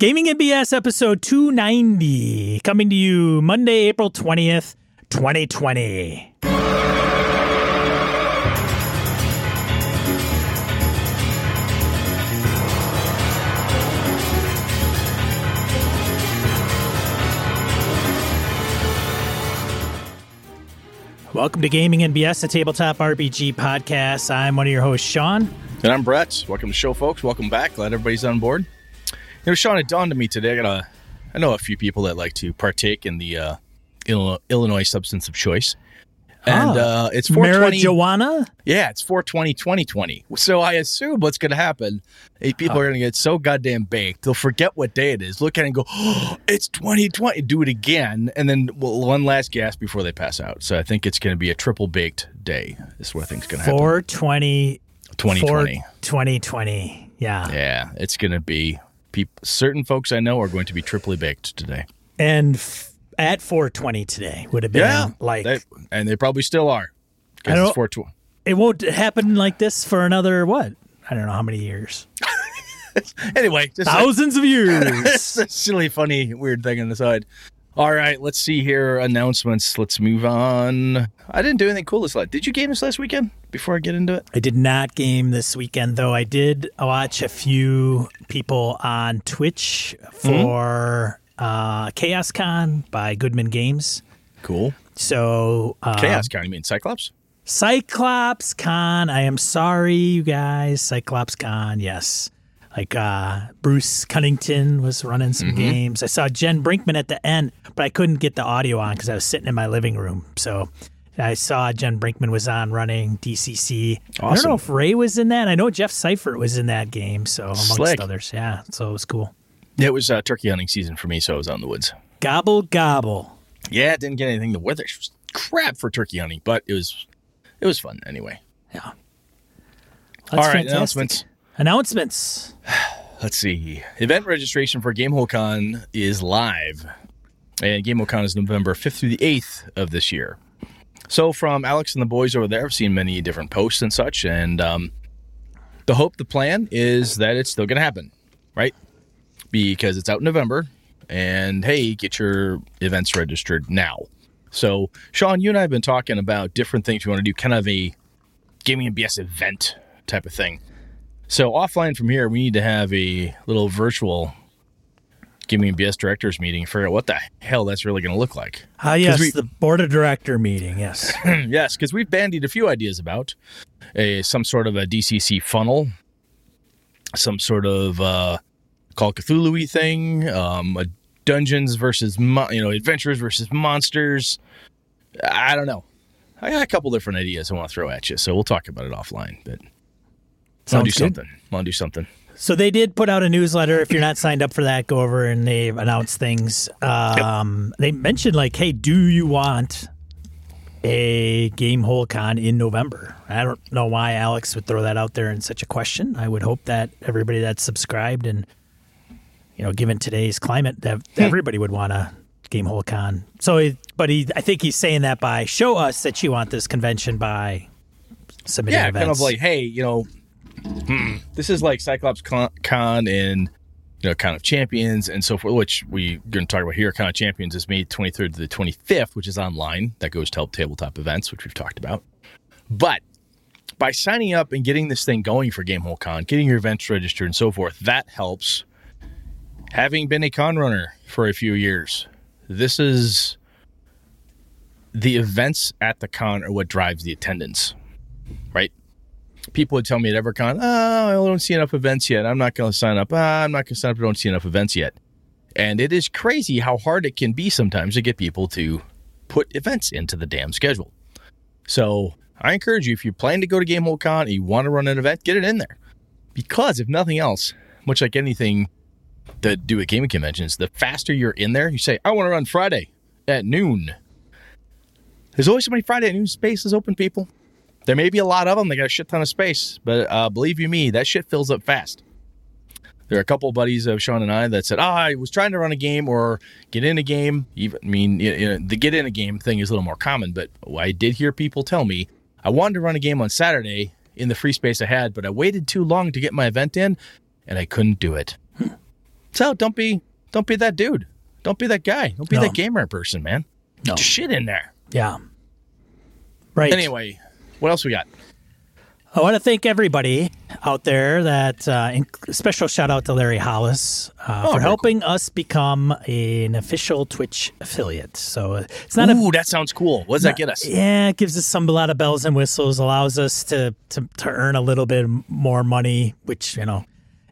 Gaming and BS episode 290 coming to you Monday, April 20th, 2020. Welcome to Gaming NBS, BS, a tabletop RPG podcast. I'm one of your hosts, Sean. And I'm Brett. Welcome to the show, folks. Welcome back. Glad everybody's on board. You know, Sean, it dawned on me today. I got a, I know a few people that like to partake in the uh, Illinois substance of choice. And Ah, uh, it's 420. Marijuana? Yeah, it's 420 2020. So I assume what's going to happen is people are going to get so goddamn baked, they'll forget what day it is, look at it and go, oh, it's 2020. Do it again. And then well, one last gasp before they pass out. So I think it's going to be a triple baked day, is what I think going to happen. 420. 2020. 2020. Yeah. Yeah, it's going to be. Peop- certain folks I know are going to be triply baked today. And f- at 420 today would have been Yeah, like, They- and they probably still are. I Because don't- it's 420. it won't happen like this for another, what? I don't know how many years. Anyway, Thousands of years. it's a silly, funny, weird thing on the side. All right, let's see here. Announcements. Let's move on. I didn't do anything cool this last. Did you game this last weekend? Before I get into it, I did not game this weekend, though. I did watch a few people on Twitch for uh, Chaos Con by Goodman Games. cool. So, uh, Chaos County, you mean Cyclops? Cyclops Con. I am sorry, you guys. Cyclops Con, yes. Like uh, Bruce Cunnington was running some games. I saw Jen Brinkman at the end, but I couldn't get the audio on because I was sitting in my living room. So I saw Jen Brinkman was on running DCC. I don't know if Ray was in that. I know Jeff Seifert was in that game. So amongst Slick. others, yeah. So it was cool. Yeah, it was uh, turkey hunting season for me, so I was out in the woods. Gobble gobble. Yeah, didn't get anything. The weather was crap for turkey hunting, but it was it was fun anyway. Yeah. That's All right, fantastic. announcements. Announcements. Let's see. Event registration for GameholeCon is live. And GameholeCon is November 5th through the 8th of this year. So, from Alex and the boys over there, I've seen many different posts and such. And um, the hope, the plan is that it's still going to happen, right? Because it's out in November. And hey, get your events registered now. So, Sean, you and I have been talking about different things we want to do, kind of a gaming BS event type of thing. So offline from here, we need to have a little virtual Gaming and BS directors meeting. Figure out what the hell that's really going to look like. Ah, yes, we- the board of director meeting. Yes. yes, because we've bandied a few ideas about a some sort of a DCC funnel, some sort of uh, Call Cthulhu thing, um, a dungeons versus you know adventures versus monsters. I don't know. I got a couple different ideas I want to throw at you, so we'll talk about it offline. But Sounds do good. something. Want to do something. So they did put out a newsletter. If you're not signed up for that, go over and they've announced things. Um, They mentioned like, hey, do you want a game hole con in November? I don't know why Alex would throw that out there in such a question. I would hope that everybody that's subscribed and you know, given today's climate, that everybody would want a game hole con. So, he, but he, I think he's saying that by show us that you want this convention by submitting yeah, events. kind of like, hey, you know, hmm, this is like Cyclops Con, Con and you know, kind of champions and so forth, which we're going to talk about here. Kind of champions is May 23rd to the 25th, which is online. That goes to help tabletop events, which we've talked about. But by signing up and getting this thing going for Gamehole Con, getting your events registered and so forth, that helps. Having been a con runner for a few years, this is the events at the con are what drives the attendance, right? People would tell me at EverCon, oh, I don't see enough events yet. I'm not going to sign up. Ah, I'm not going to sign up. I don't see enough events yet. And it is crazy how hard it can be sometimes to get people to put events into the damn schedule. So I encourage you, if you plan to go to Gamehole Con and you want to run an event, get it in there. Because if nothing else, much like anything to do with gaming conventions, the faster you're in there, you say, I want to run Friday at noon. There's always somebody Friday at noon spaces open, people. There may be a lot of them. They got a shit ton of space, but uh, believe you me, that shit fills up fast. There are a couple of buddies of Sean and I that said, "Oh, I was trying to run a game or get in a game." Even I mean, you know, the get in a game thing is a little more common, but I did hear people tell me I wanted to run a game on Saturday in the free space I had, but I waited too long to get my event in, and I couldn't do it. So don't be don't be that dude. Don't be that guy. Don't be No. that gamer person, man. No. Shit in there. Yeah. Right. Anyway, what else we got? I want to thank everybody out there that uh, special shout out to Larry Hollis uh, Oh, for helping us become an official Twitch affiliate. So uh, it's not a Ooh, that sounds cool. What does that get us? Yeah, it gives us some a lot of bells and whistles, allows us to to, to earn a little bit more money, which you know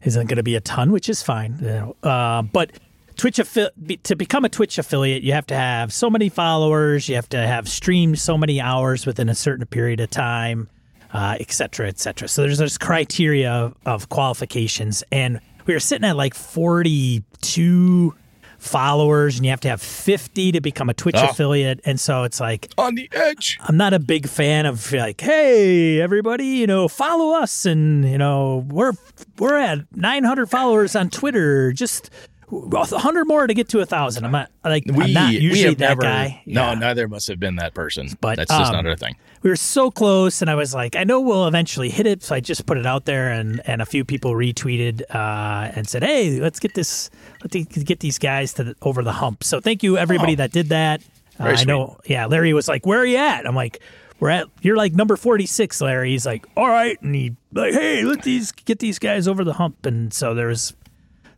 isn't going to be a ton, which is fine. You know. uh, but Twitch affi- to become a Twitch affiliate, you have to have so many followers, you have to have streamed so many hours within a certain period of time, uh, et cetera, et cetera. So there's this criteria of, of qualifications, and we were sitting at like 42 followers, and you have to have 50 to become a Twitch Oh. affiliate, and so it's like On the edge. I'm not a big fan of like, hey, everybody, you know, follow us, and you know, we're we're at 900 followers on Twitter. Just hundred more to get to a thousand. I'm not like We, I'm not usually that never, guy. No, Yeah. neither of us have been that person. But, that's just um, not our thing. we were so close, and I was like, I know we'll eventually hit it. So I just put it out there, and and a few people retweeted uh, and said, hey, let's get this, let's get these guys to the, over the hump. So thank you everybody Oh. that did that. Uh, I know. Yeah, Larry was like, "Where are you at?" I'm like, "We're at. You're like number 46, Larry." He's like, "All right," and he like, "Hey, let these get these guys over the hump." And so there was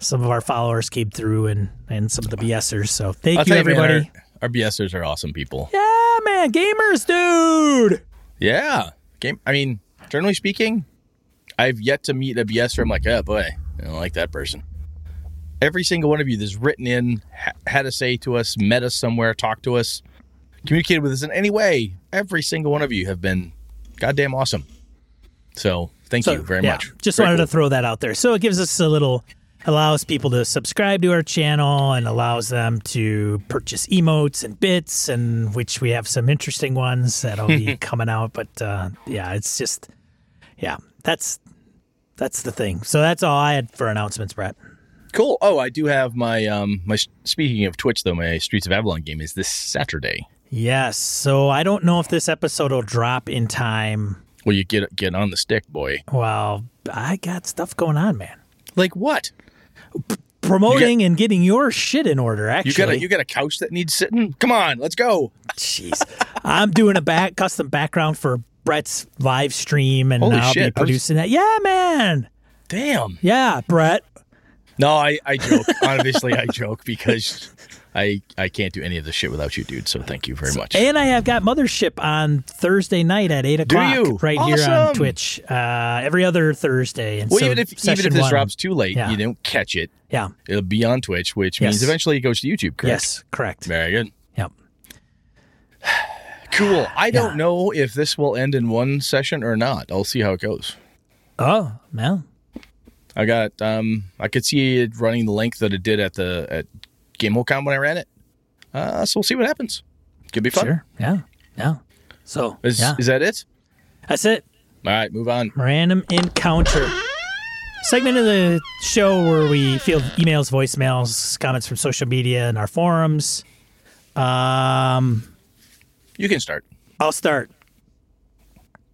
some of our followers came through, and and some of the BSers. So thank I'll you, man, everybody. our, our BSers are awesome people. yeah, man, gamers, dude. Yeah. Game. I mean, generally speaking, I've yet to meet a BSer. I'm like, oh boy, I don't like that person. Every single one of you that's written in, ha- had a say to us, met us somewhere, talked to us, communicated with us in any way. Every single one of you have been goddamn awesome. So thank So, you very yeah, much. Just wanted to throw that out there. So it gives us a little, allows people to subscribe to our channel and allows them to purchase emotes and bits, and which we have some interesting ones that'll be coming out. But uh, yeah, it's just, yeah, that's that's the thing. So that's all I had for announcements, Brett. Cool. Oh, I do have my um my speaking of Twitch though, my Streets of Avalon game is this Saturday. Yes. So I don't know if this episode will drop in time. Well, you get get on the stick, boy. Well, I got stuff going on, man. Like what? Promoting and getting your shit in order. Actually, You got a you got a couch that needs sitting? Come on, let's go. Jeez. I'm doing a back custom background for Brett's live stream and Holy I'll shit, be was- producing that. Yeah, man. Damn. Yeah, Brett. No, I, I joke. Obviously, I joke because I I can't do any of this shit without you, dude. So thank you very much. And I have got Mothership on Thursday night at 8 o'clock. do you? Right here on Twitch. Uh, every other Thursday. And well, so even if even if this one- drops too late, Yeah. you don't catch it. Yeah. It'll be on Twitch, which Yes. means eventually it goes to YouTube. Correct? Yes, correct. Very good. Yep. Cool. I don't know if this will end in one session or not. I'll see how it goes. Oh, well. I got um I could see it running the length that it did at the at GameWorldCon when I ran it. Uh, so we'll see what happens. Could be fun. Sure. Yeah. Yeah. So, Is yeah. is that it? That's it. All right, move on. Random encounter. Segment of the show where we field emails, voicemails, comments from social media and our forums. Um, You can start. I'll start.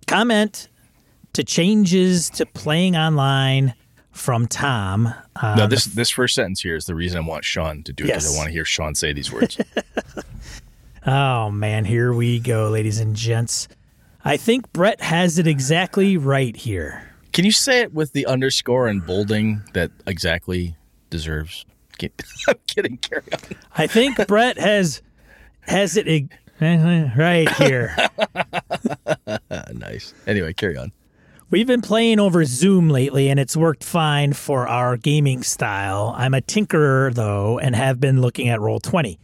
Comment to changes to playing online from Tom. Uh, No, this this first sentence here is the reason I want Sean to do it because Yes. I want to hear Sean say these words. oh man, here we go, ladies and gents. I think Brett has it exactly right here. Can you say it with the underscore and bolding that exactly deserves? Get- I'm kidding. Carry on. I think Brett has has it e- right here. Uh, nice. Anyway, carry on. We've been playing over Zoom lately, and it's worked fine for our gaming style. I'm a tinkerer, though, and have been looking at Roll20.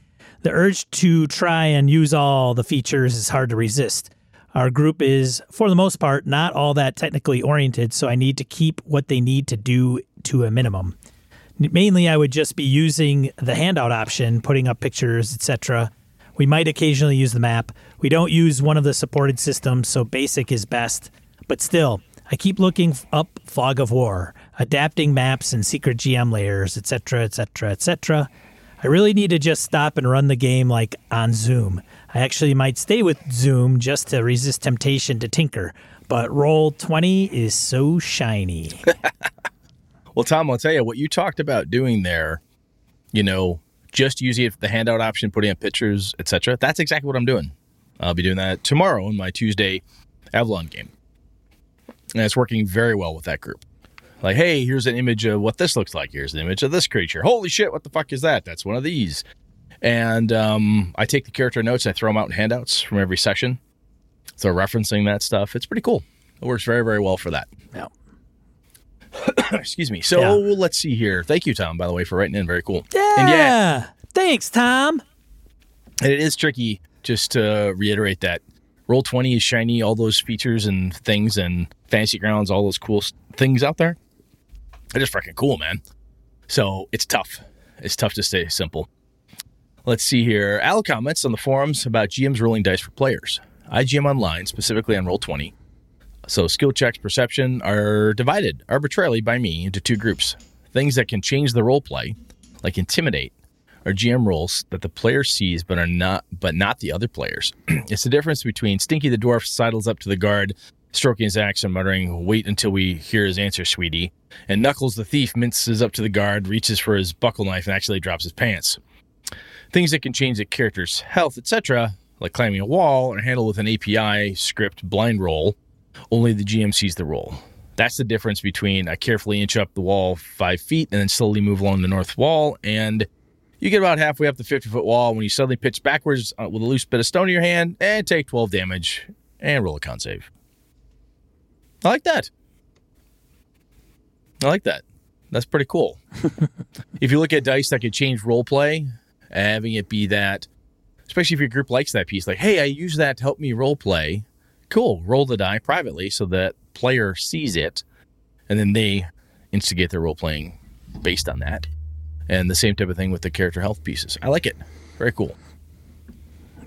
The urge to try and use all the features is hard to resist. Our group is, for the most part, not all that technically oriented, so I need to keep what they need to do to a minimum. Mainly, I would just be using the handout option, putting up pictures, etc. We might occasionally use the map. We don't use one of the supported systems, so basic is best. But still, I keep looking up Fog of War, adapting maps and secret GM layers, etc., etc., etc. I really need to just stop and run the game like on Zoom. I actually might stay with Zoom just to resist temptation to tinker, but Roll 20 is so shiny. Well, Tom, I'll tell you what you talked about doing there. You know, just using the handout option, putting up pictures, etc. That's exactly what I'm doing. I'll be doing that tomorrow in my Tuesday Avalon game, and it's working very well with that group. Like, hey, here's an image of what this looks like. Here's an image of this creature. Holy shit, what the fuck is that? That's one of these. And um, I take the character notes, I throw them out in handouts from every session. So referencing that stuff, it's pretty cool. It works very, very well for that. Yeah. Excuse me. So Yeah. let's see here. Thank you, Tom, by the way, for writing in. Very cool. Yeah. And yeah, Thanks, Tom. and it is tricky just to reiterate that roll 20 is shiny all those features and things and fantasy grounds all those cool things out there they're just freaking cool man. So it's tough. It's tough to stay simple. Let's see here. Al comments on the forums about gms rolling dice for players. IGM online specifically on roll 20 so skill checks perception are divided arbitrarily by me into two groups. Things that can change the role play like intimidate are GM roles that the player sees but are not but not the other players. it's the difference between Stinky the dwarf sidles up to the guard, stroking his axe and muttering, "Wait until we hear his answer, sweetie," and Knuckles the thief minces up to the guard, reaches for his buckle knife, and actually drops his pants. Things that can change a character's health, etc., like climbing a wall, are handled with an API script blind roll. Only the GM sees the roll. That's the difference between I carefully inch up the wall five feet and then slowly move along the north wall and you get about halfway up the 50 foot wall when you suddenly pitch backwards uh, with a loose bit of stone in your hand and take 12 damage and roll a con save. I like that. I like that. That's pretty cool. if you look at dice that could change role play, having it be that, especially if your group likes that piece, like, hey, I use that to help me role play. Cool. Roll the die privately so that player sees it and then they instigate their role playing based on that and the same type of thing with the character health pieces. I like it. Very cool.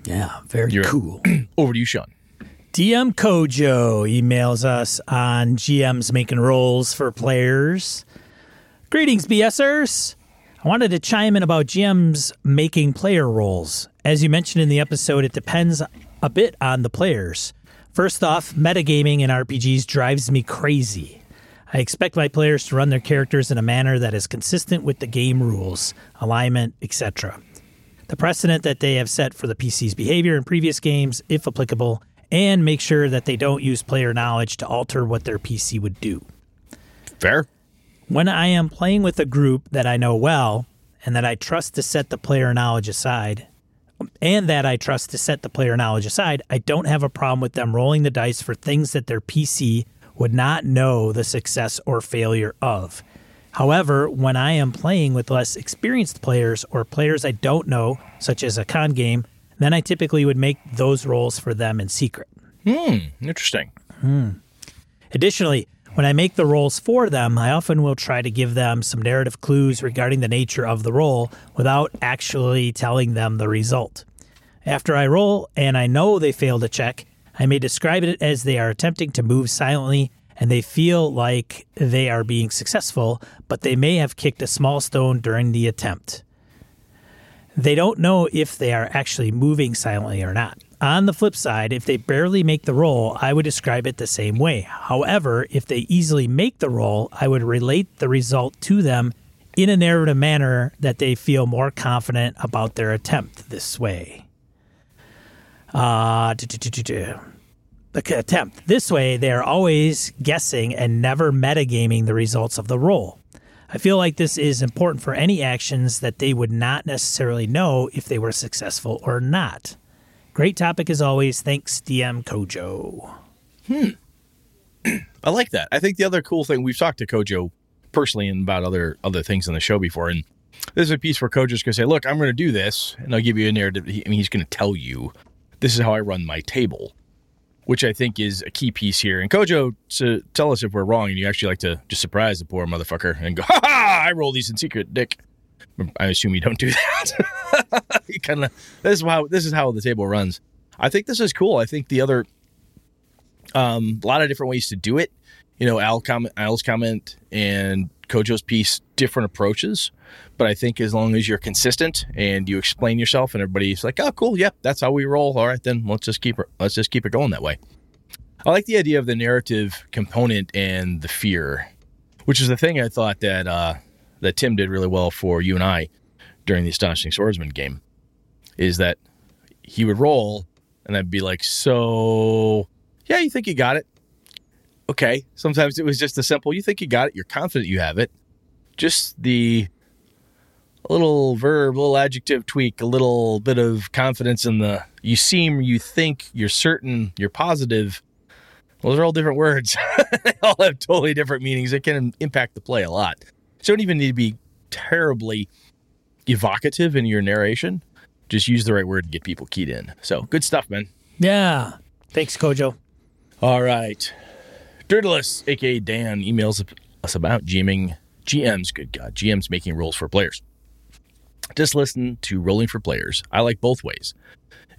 Yeah, very You're- cool. Over to you, Sean. DM Kojo emails us on GMs making roles for players. Greetings, BSers. I wanted to chime in about GMs making player roles. As you mentioned in the episode, it depends a bit on the players. First off, metagaming in RPGs drives me crazy. I expect my players to run their characters in a manner that is consistent with the game rules, alignment, etc. The precedent that they have set for the PC's behavior in previous games, if applicable, and make sure that they don't use player knowledge to alter what their PC would do. Fair. When I am playing with a group that I know well and that I trust to set the player knowledge aside, and that I trust to set the player knowledge aside, I don't have a problem with them rolling the dice for things that their PC would not know the success or failure of. However, when I am playing with less experienced players or players I don't know, such as a con game, then I typically would make those rolls for them in secret. Hmm, interesting. Hmm. Additionally, when I make the rolls for them, I often will try to give them some narrative clues regarding the nature of the roll without actually telling them the result. After I roll and I know they failed a check, I may describe it as they are attempting to move silently and they feel like they are being successful, but they may have kicked a small stone during the attempt. They don't know if they are actually moving silently or not. On the flip side, if they barely make the roll, I would describe it the same way. However, if they easily make the roll, I would relate the result to them in a narrative manner that they feel more confident about their attempt this way. Uh, the attempt. This way, they are always guessing and never metagaming the results of the roll. I feel like this is important for any actions that they would not necessarily know if they were successful or not. Great topic as always. Thanks, DM Kojo. Hmm. I like that. I think the other cool thing we've talked to Kojo personally and about other other things on the show before, and this is a piece where Kojo's going to say, "Look, I'm going to do this, and I'll give you a narrative." Mean, he's going to tell you, "This is how I run my table," which I think is a key piece here. And Kojo, to tell us if we're wrong, and you actually like to just surprise the poor motherfucker and go, "Ha ha! I roll these in secret, Dick." I assume you don't do that. you kind of this is how this is how the table runs. I think this is cool. I think the other um, a lot of different ways to do it. You know, Al Al's comment, and Kojo's piece, different approaches. But I think as long as you're consistent and you explain yourself, and everybody's like, "Oh, cool, yep, that's how we roll." All right, then let's just keep it. Let's just keep it going that way. I like the idea of the narrative component and the fear, which is the thing I thought that uh, that Tim did really well for you and I during the astonishing swordsman game, is that he would roll and I'd be like, "So, yeah, you think you got it?" Okay. Sometimes it was just a simple, "You think you got it? You're confident you have it." Just the a little verb, a little adjective tweak, a little bit of confidence in the you seem, you think, you're certain, you're positive. Those are all different words. they all have totally different meanings. It can impact the play a lot. So you don't even need to be terribly evocative in your narration. Just use the right word to get people keyed in. So good stuff, man. Yeah. Thanks, Kojo. All right. Dirtless, aka Dan, emails us about GMing GMs. Good God, GMs making rules for players. Just listen to Rolling for Players. I like both ways.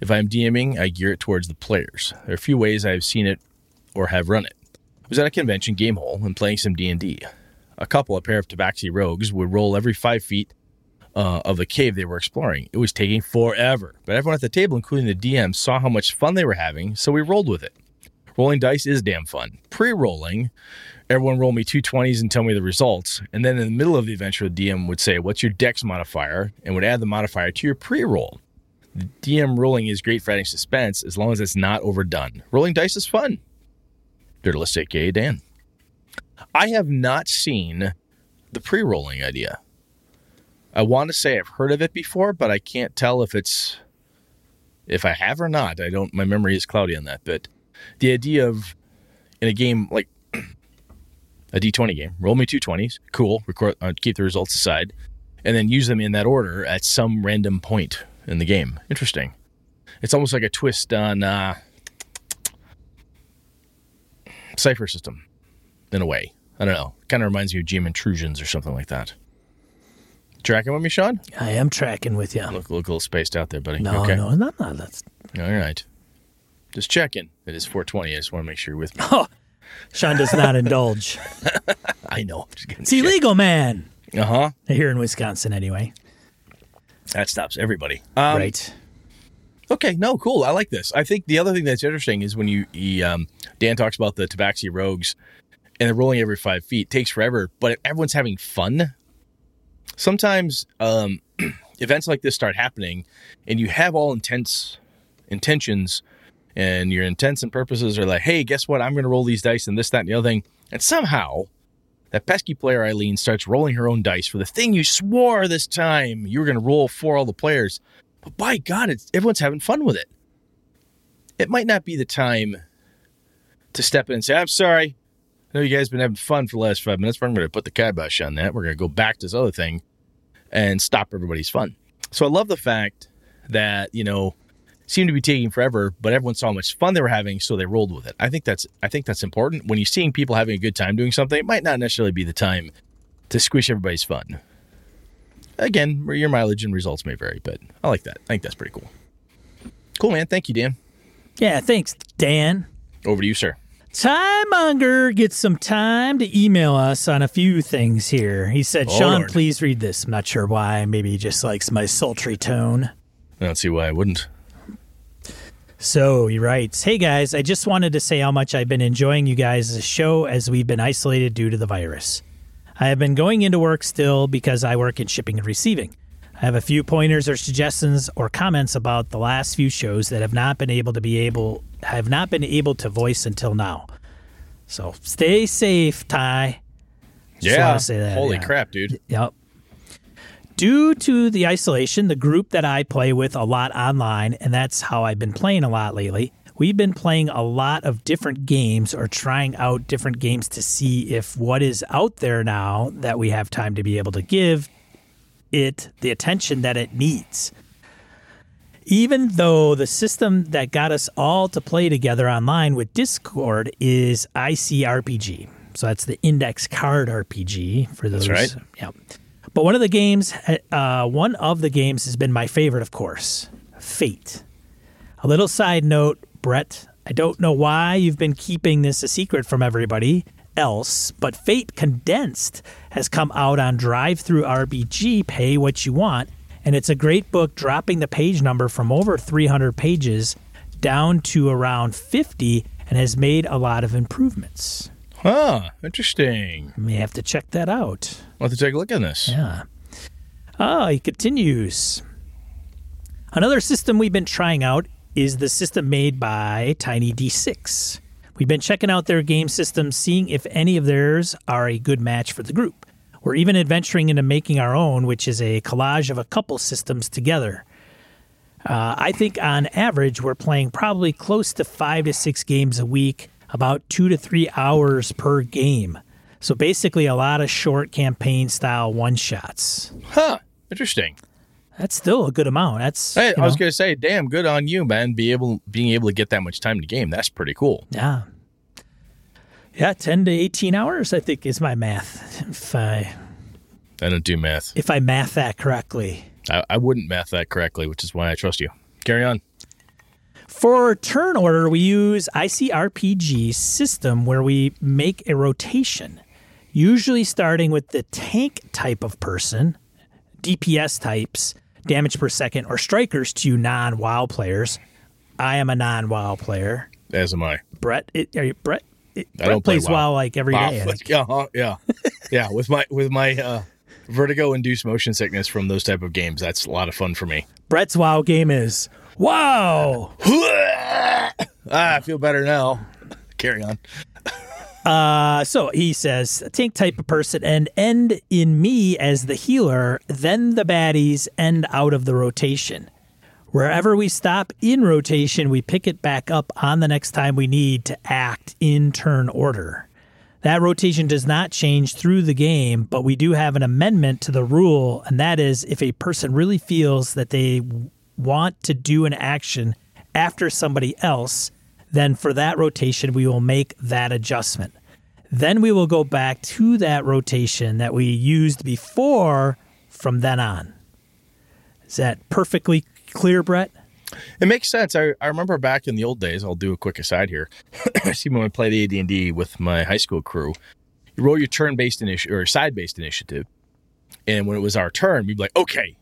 If I'm DMing, I gear it towards the players. There are a few ways I've seen it or have run it. I was at a convention game hole and playing some D&D. A couple, a pair of Tabaxi rogues, would roll every five feet uh, of the cave they were exploring. It was taking forever, but everyone at the table, including the DM, saw how much fun they were having, so we rolled with it. Rolling dice is damn fun. Pre-rolling, everyone roll me two 20s and tell me the results. And then in the middle of the adventure, the DM would say, What's your dex modifier? and would add the modifier to your pre roll. The DM rolling is great for adding suspense as long as it's not overdone. Rolling dice is fun. Dirtless aka Dan. I have not seen the pre rolling idea. I want to say I've heard of it before, but I can't tell if it's if I have or not. I don't my memory is cloudy on that. But the idea of in a game like a d20 game. Roll me two 20s. Cool. Record, uh, keep the results aside, and then use them in that order at some random point in the game. Interesting. It's almost like a twist on uh, Cypher System, in a way. I don't know. Kind of reminds me of GM Intrusions or something like that. Tracking with me, Sean? I am tracking with you. Look, look a little spaced out there, buddy. No, okay. no, no, no. That's All right. Just checking. It is 420. I just want to make sure you're with me. oh, Sean does not indulge. I know. It's illegal, man. Uh huh. Here in Wisconsin, anyway. That stops everybody. Um, right. Okay, no, cool. I like this. I think the other thing that's interesting is when you he, um, Dan talks about the Tabaxi rogues and they're rolling every five feet. takes forever, but everyone's having fun. Sometimes um, events like this start happening, and you have all intense intentions, and your intents and purposes are like, "Hey, guess what? I'm going to roll these dice and this, that, and the other thing." And somehow, that pesky player Eileen starts rolling her own dice for the thing you swore this time you were going to roll for all the players. But by God, it's, everyone's having fun with it. It might not be the time to step in and say, I'm sorry. I know you guys been having fun for the last five minutes, but I'm going to put the kibosh on that. We're going to go back to this other thing and stop everybody's fun. So I love the fact that, you know, seemed to be taking forever, but everyone saw how much fun they were having, so they rolled with it. I think that's I think that's important. When you're seeing people having a good time doing something, it might not necessarily be the time to squish everybody's fun. Again, your mileage and results may vary, but I like that. I think that's pretty cool. Cool, man. Thank you, Dan. Yeah, thanks, Dan. Over to you, sir. Time Monger gets some time to email us on a few things here. He said, Oh, Sean, Lord. please read this. I'm not sure why. Maybe he just likes my sultry tone. I don't see why I wouldn't. So he writes, Hey guys, I just wanted to say how much I've been enjoying you guys' show as we've been isolated due to the virus. I have been going into work still because I work in shipping and receiving. I have a few pointers or suggestions or comments about the last few shows that have not been able to be able have not been able to voice until now. So stay safe, Ty. Just that, Holy yeah. crap, dude. Yep. Due to the isolation, the group that I play with a lot online, and that's how I've been playing a lot lately, we've been playing a lot of different games or trying out different games to see if what is out there now that we have time to be able to give it the attention that it needs. Even though the system that got us all to play together online with Discord is ICRPG. So that's the Index Card RPG for those. right. Yeah. But one of the games, uh, one of the games has been my favorite, of course, Fate. A little side note, Brett. I don't know why you've been keeping this a secret from everybody else, but Fate Condensed has come out on DriveThruRPG. Pay what you want, and it's a great book, dropping the page number from over 300 pages down to around 50, and has made a lot of improvements. Huh. Interesting. May have to check that out. I'll have to take a look at this. Yeah. Oh, he continues. Another system we've been trying out is the system made by Tiny D6. We've been checking out their game systems, seeing if any of theirs are a good match for the group. We're even adventuring into making our own, which is a collage of a couple systems together. Uh, I think on average, we're playing probably close to five to six games a week, about two to three hours per game. So basically, a lot of short campaign style one shots. Huh. Interesting. That's still a good amount. That's Hey, I was know, gonna say, damn, good on you, man. Be able being able to get that much time to game. That's pretty cool. yeah, yeah, ten to eighteen hours. I think is my math. If I I don't do math. if I math that correctly. I, I wouldn't math that correctly, which is why I trust you. Carry on. For turn order, we use ICRPG system where we make a rotation, usually starting with the tank type of person, DPS types, damage per second, or strikers to you non-WoW players. I am a non-WoW player. As am I. Brett, it, are you, Brett, it, I Brett don't play plays WoW. WoW like every Wow. day. Yeah, huh, yeah, yeah. With my with my uh, vertigo-induced motion sickness from those type of games, that's a lot of fun for me. Brett's WoW game is wow. ah, I feel better now. Carry on. Uh, so he says, tank type of person and end in me as the healer, then the baddies end out of the rotation. Wherever we stop in rotation, we pick it back up on the next time we need to act in turn order. That rotation does not change through the game, but we do have an amendment to the rule, and that is if a person really feels that they want to do an action after somebody else, then for that rotation, we will make that adjustment. Then we will go back to that rotation that we used before from then on. Is that perfectly clear, Brett? It makes sense. I, I remember back in the old days. I'll do a quick aside here. I see when we played AD and D with my high school crew, you roll your turn-based initiative or side-based initiative, and when it was our turn, we'd be like, okay.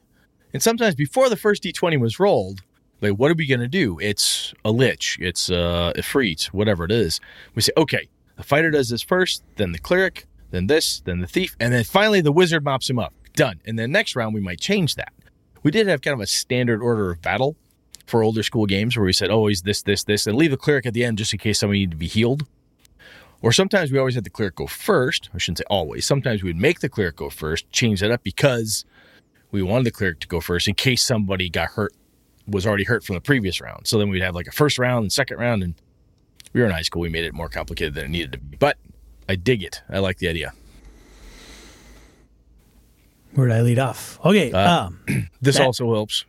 And sometimes before the first D20 was rolled, like, what are we gonna do? It's a lich, it's uh, a freet, whatever it is. We say, okay, the fighter does this first, then the cleric, then this, then the thief, and then finally the wizard mops him up. Done. And then next round we might change that. We did have kind of a standard order of battle for older school games where we said, oh, he's this, this, this, and leave the cleric at the end just in case somebody needed to be healed. Or sometimes we always had the cleric go first. I shouldn't say always. Sometimes we'd make the cleric go first, change that up because we wanted the cleric to go first in case somebody got hurt, was already hurt from the previous round. So then we'd have like a first round and second round. And we were in high school. We made it more complicated than it needed to be. But I dig it. I like the idea. Where did I lead off? Okay. Uh, um, This That- also helps.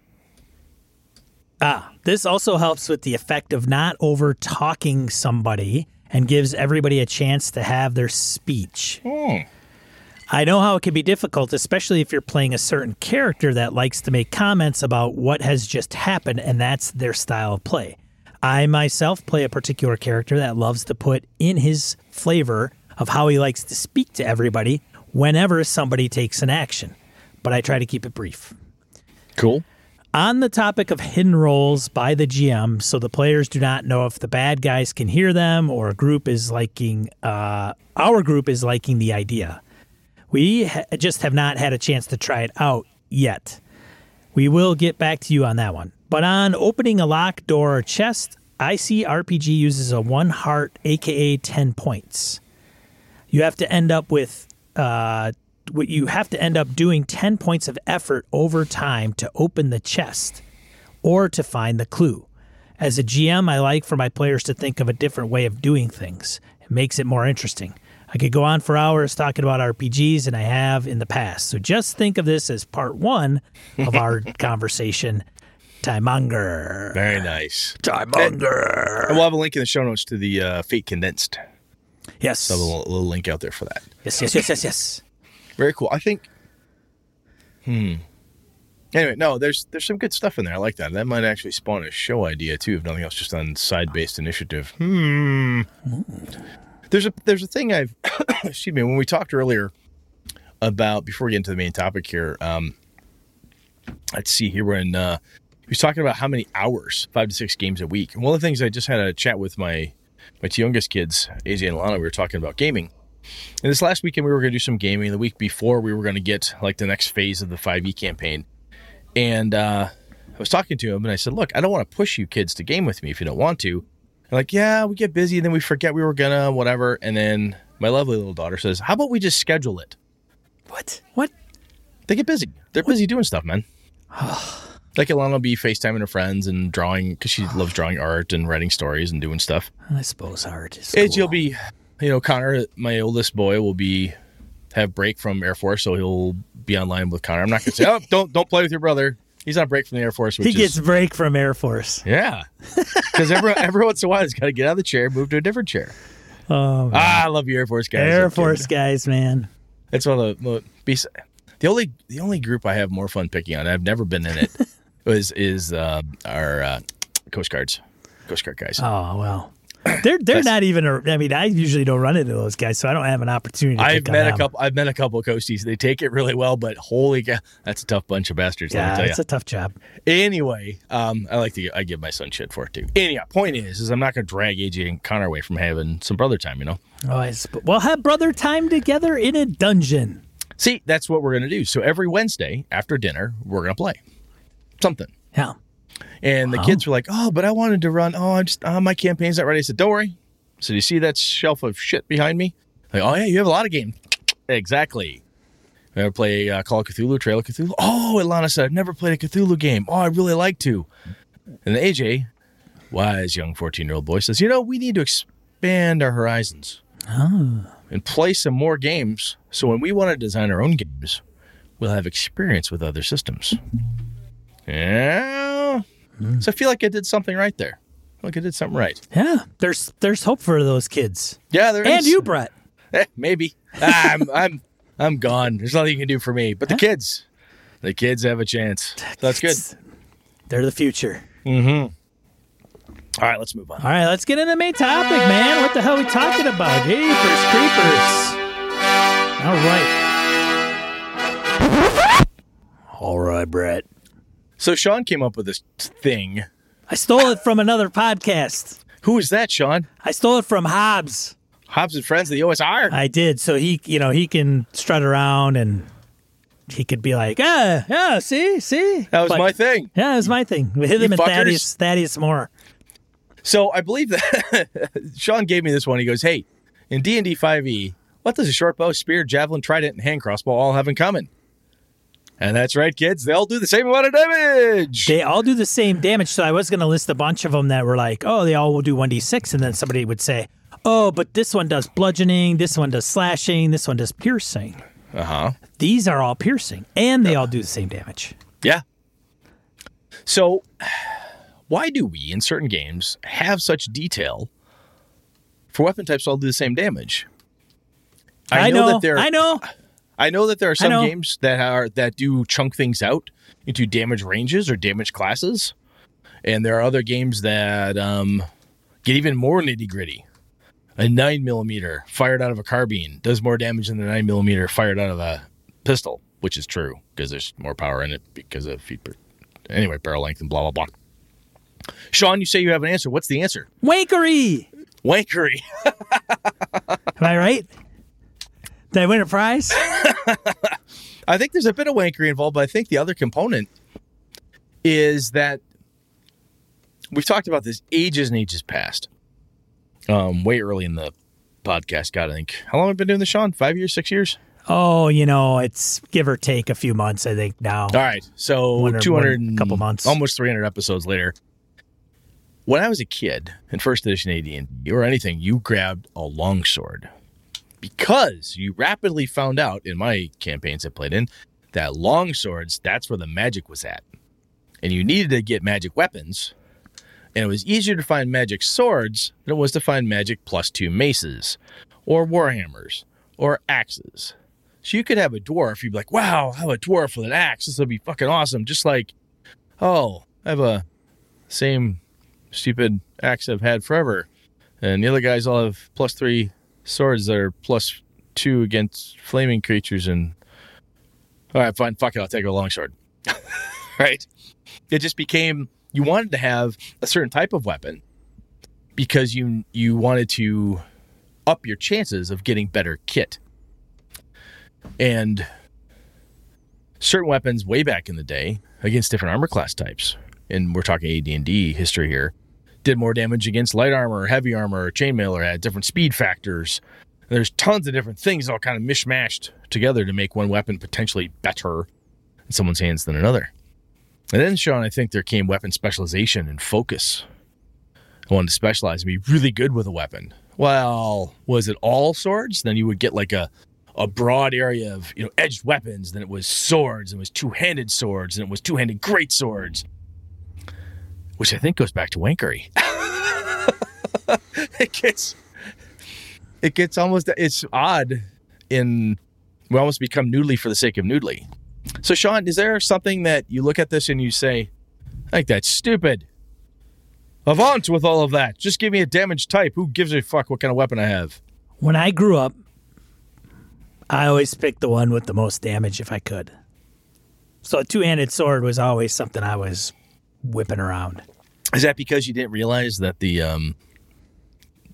Ah, this also helps with the effect of not over talking somebody and gives everybody a chance to have their speech. Hmm. I know how it can be difficult, especially if you're playing a certain character that likes to make comments about what has just happened, and that's their style of play. I myself play a particular character that loves to put in his flavor of how he likes to speak to everybody whenever somebody takes an action, but I try to keep it brief. Cool. On the topic of hidden roles by the GM, so the players do not know if the bad guys can hear them or a group is liking, uh, our group is liking the idea. We ha- just have not had a chance to try it out yet. We will get back to you on that one. But on opening a lock, door, or chest, ICRPG uses a one heart, aka 10 points. You have to end up with uh, what you have to end up doing 10 points of effort over time to open the chest or to find the clue. As a GM, I like for my players to think of a different way of doing things. It makes it more interesting. I could go on for hours talking about RPGs, and I have in the past. So just think of this as part one of our conversation. Timemonger. Very nice. Time Timemonger. And we'll have a link in the show notes to the uh, Fate Condensed. Yes. So a little, little link out there for that. Yes, yes, yes, yes, yes. Very cool. I think. Hmm. Anyway, no, there's there's some good stuff in there. I like that. That might actually spawn a show idea too, if nothing else, just on side based initiative. Hmm. There's a there's a thing I've excuse me when we talked earlier about before we get into the main topic here. Um, let's see here when uh, he was talking about how many hours five to six games a week. And one of the things I just had a chat with my my two youngest kids, AJ and Lana, we were talking about gaming. And this last weekend, we were going to do some gaming. The week before, we were going to get like the next phase of the 5e campaign. And uh, I was talking to him and I said, Look, I don't want to push you kids to game with me if you don't want to. They're like, yeah, we get busy and then we forget we were gonna, whatever. And then my lovely little daughter says, How about we just schedule it? What? What? They get busy. They're busy doing stuff, man. like Alana will be FaceTiming her friends and drawing because she loves drawing art and writing stories and doing stuff. I suppose art is. AJ will be, you know, Connor, my oldest boy, will be have break from Air Force, so he'll be online with Connor. I'm not gonna say, oh, don't don't play with your brother. He's on break from the Air Force, which He is gets break from Air Force. yeah, because every every once in a while he's got to get out of the chair, move to a different chair. Oh, Ah, I love you, Air Force guys. Air. Force guys, man. It's one of the the only the only group I have more fun picking on. I've never been in it. is is uh, our uh, Coast Guards, Coast Guard guys. Oh well, they're they're not even. A, I mean, I usually don't run into those guys, so I don't have an opportunity. to I've met a couple. I've met a couple of coasties. They take it really well, but holy cow, that's a tough bunch of bastards. let me Yeah, it's a tough job. Anyway, um, I like to. I give my son shit for it too. Anyhow, point is, is I'm not going to drag AJ and Connor away from having some brother time. You know. Oh, I sp- we'll have brother time together in a dungeon. See, that's what we're going to do. So every Wednesday after dinner, we're going to play something. Yeah. And the kids were like, "Oh, but I wanted to run. Oh, I'm just oh, my campaign's not ready." I said, "Don't worry." So you see that shelf of shit behind me? Like, oh yeah, you have a lot of games. Exactly. I ever play uh, Call of Cthulhu, Trail of Cthulhu? Oh, Ilana said, I've never played a Cthulhu game. Oh, I'd really like to. And AJ, wise young 14 year old boy, says, You know, we need to expand our horizons and play some more games. So when we want to design our own games, we'll have experience with other systems. Yeah. So I feel like I did something right there. I feel like I did something right. Yeah. There's there's hope for those kids. Yeah, there And is. you, Brett. Eh, maybe. Ah, I'm I'm I'm gone. There's nothing you can do for me. But the kids, the kids have a chance. So that's good. They're the future. Mm-hmm. All right, let's move on. All right, let's get into the main topic, man. What the hell are we talking about? Jeepers creepers. All right. All right, Brett. So Sean came up with this thing. I stole it from another podcast. Who is that, Sean? I stole it from Hobbs. Hobbs and Friends of the OSR. I did. So he, you know, he can strut around and he could be like, ah, yeah, see, see. That was But- my thing. Yeah, it was my thing. We hit him and. Thaddeus, Thaddeus Moore. So I believe that Sean gave me this one. He goes, "Hey, in D and D five E, what does a short bow, spear, javelin, trident, and hand crossbow all have in common?" And that's right, kids. They all do the same amount of damage. They all do the same damage. So I was going to list a bunch of them that were like, oh, they all will do 1d6. And then somebody would say, oh, but this one does bludgeoning, this one does slashing, this one does piercing. Uh huh. These are all piercing, and they all do the same damage. Yeah. So, why do we in certain games have such detail for weapon types all do the same damage? I, know, that there. I know. I know that there are some games that are that do chunk things out into damage ranges or damage classes, and there are other games that um, get even more nitty gritty. A nine millimeter fired out of a carbine does more damage than the nine millimeter fired out of a pistol, which is true because there's more power in it because of feet per anyway barrel length and blah blah blah. Sean, you say you have an answer. What's the answer? Wankery. Wankery. Am I right? Did I win a prize? I think there's a bit of wankery involved, but I think the other component is that we've talked about this ages and ages past. Um, way early in the podcast, God, I think. How long have we been doing this, Sean? Five years, six years? Oh, you know, it's give or take a few months, I think, now. All right. So One or- 200, one- couple months. almost 300 episodes later. When I was a kid in first edition AD&D or anything, you grabbed a longsword because you rapidly found out in my campaigns I played in that longswords, that's where the magic was at. And you needed to get magic weapons. And it was easier to find magic swords than it was to find magic plus two maces or warhammers or axes. So you could have a dwarf, you'd be like, wow, I have a dwarf with an axe. This will be fucking awesome. Just like, oh, I have a same stupid axe I've had forever. And the other guys all have plus three swords that are plus two against flaming creatures. And all right, fine, fuck it, I'll take a longsword. right? It just became you wanted to have a certain type of weapon because you you wanted to up your chances of getting better kit. And certain weapons way back in the day against different armor class types, and we're talking AD&D history here, did more damage against light armor, or heavy armor, or chainmail, or had different speed factors. There's tons of different things all kind of mishmashed together to make one weapon potentially better in someone's hands than another. And then, Sean, I think there came weapon specialization and focus. I wanted to specialize and be really good with a weapon. Well, was it all swords? Then you would get like a a broad area of you know edged weapons. Then it was swords, and it was two handed swords, and it was two handed great swords, which I think goes back to wankery. it gets it gets almost it's odd in we almost become noodly for the sake of noodly. So, Sean, is there something that you look at this and you say, I think that's stupid? Avant with all of that. Just give me a damage type. Who gives a fuck what kind of weapon I have? When I grew up, I always picked the one with the most damage if I could. So a two handed sword was always something I was whipping around. Is that because you didn't realize that the um,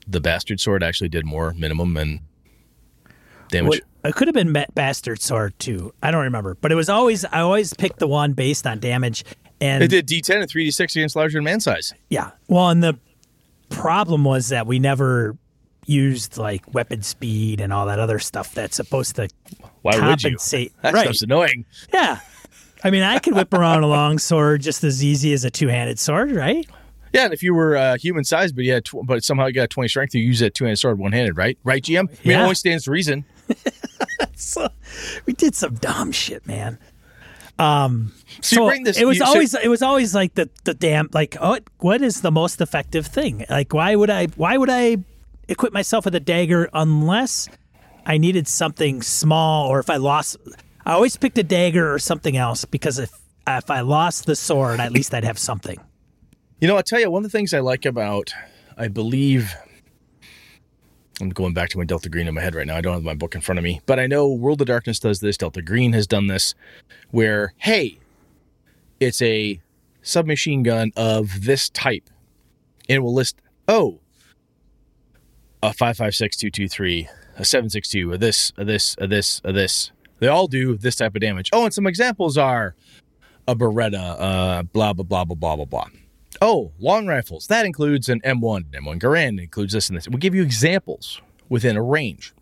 the bastard sword actually did more minimum and damage? It could have been bastard sword too. I don't remember, but it was always I always picked the one based on damage and it did D10 and 3D6 against larger than man size. Yeah. Well, and the problem was that we never used like weapon speed and all that other stuff that's supposed to Why compensate. Would you? That right. stuff's annoying. Yeah. I mean, I could whip around a long sword just as easy as a two-handed sword, right? Yeah, and if you were uh, human sized, but you had, tw- but somehow you got twenty strength, you use that two-handed sword one-handed, right? Right, GM. I mean, yeah. it always stands to reason. so, we did some dumb shit, man. Um, so, so this, it was you, always so, it was always like the the damn like oh what is the most effective thing? Like why would I why would I equip myself with a dagger unless I needed something small or if I lost I always picked a dagger or something else because if if I lost the sword at least I'd have something. You know, I'll tell you one of the things I like about I believe I'm going back to my Delta Green in my head right now. I don't have my book in front of me, but I know World of Darkness does this. Delta Green has done this, where hey, it's a submachine gun of this type, and it will list oh, a five five six two two three, a seven six two, a this, a this, a this, a this. They all do this type of damage. Oh, and some examples are a Beretta, uh, blah blah blah blah blah blah blah. Oh, long rifles. That includes an M1, M1 Garand includes this and this. We'll give you examples within a range.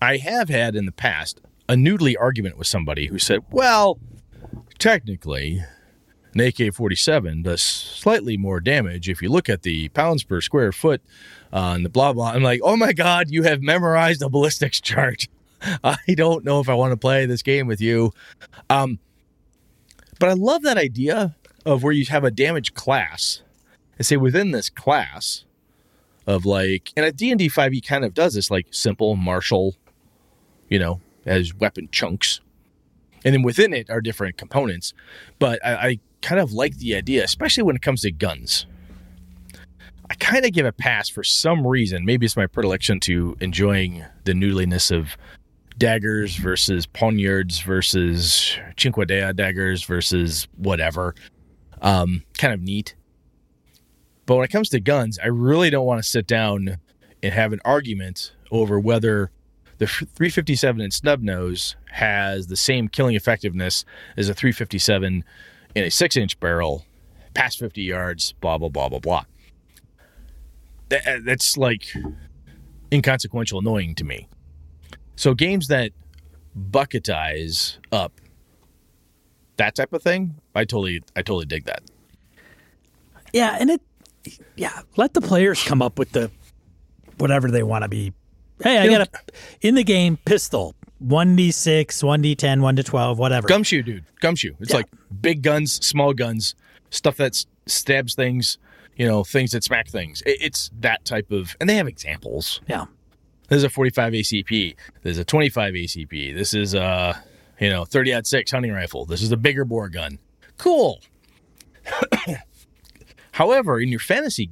I have had in the past a noodly argument with somebody who said, well, technically, an AK 47 does slightly more damage if you look at the pounds per square foot uh, the blah blah. I'm like, oh my God, you have memorized a ballistics chart. I don't know if I want to play this game with you. Um, but I love that idea of where you have a damage class. And say within this class of like and a D&D 5e kind of does this like simple martial you know as weapon chunks. And then within it are different components. But I, I kind of like the idea especially when it comes to guns. I kind of give a pass for some reason. Maybe it's my predilection to enjoying the noodliness of daggers versus poniards versus cinque daggers versus whatever um, kind of neat. But when it comes to guns, I really don't want to sit down and have an argument over whether the 357 in snub nose has the same killing effectiveness as a 357 in a six inch barrel, past 50 yards, blah, blah, blah, blah, blah. That, that's like inconsequential, annoying to me. So games that bucketize up that type of thing, I totally, I totally dig that. Yeah, and it, yeah, let the players come up with the whatever they want to be. Hey, I got a in the game pistol, one d six, one d ten, one to twelve, whatever. Gumshoe, dude, gumshoe. It's yeah. like big guns, small guns, stuff that stabs things, you know, things that smack things. It's that type of, and they have examples. Yeah. There's a 45 ACP. There's a 25 ACP. This is a you know, 30 aught six hunting rifle. This is a bigger bore gun. Cool. However, in your fantasy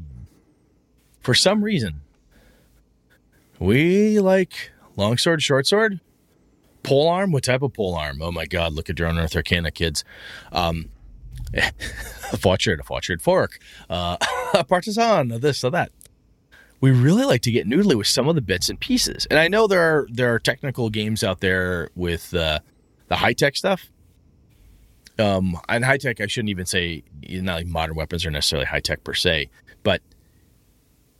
for some reason, we like long sword, short sword, pole arm. What type of pole arm? Oh my God! Look at Unearthed Arcana, kids. Um, a Fauchard, a Fauchard fork, uh, a partisan, this, or that. We really like to get noodly with some of the bits and pieces. And I know there are there are technical games out there with uh, the high tech stuff. Um, and high tech, I shouldn't even say not like modern weapons are necessarily high tech per se, but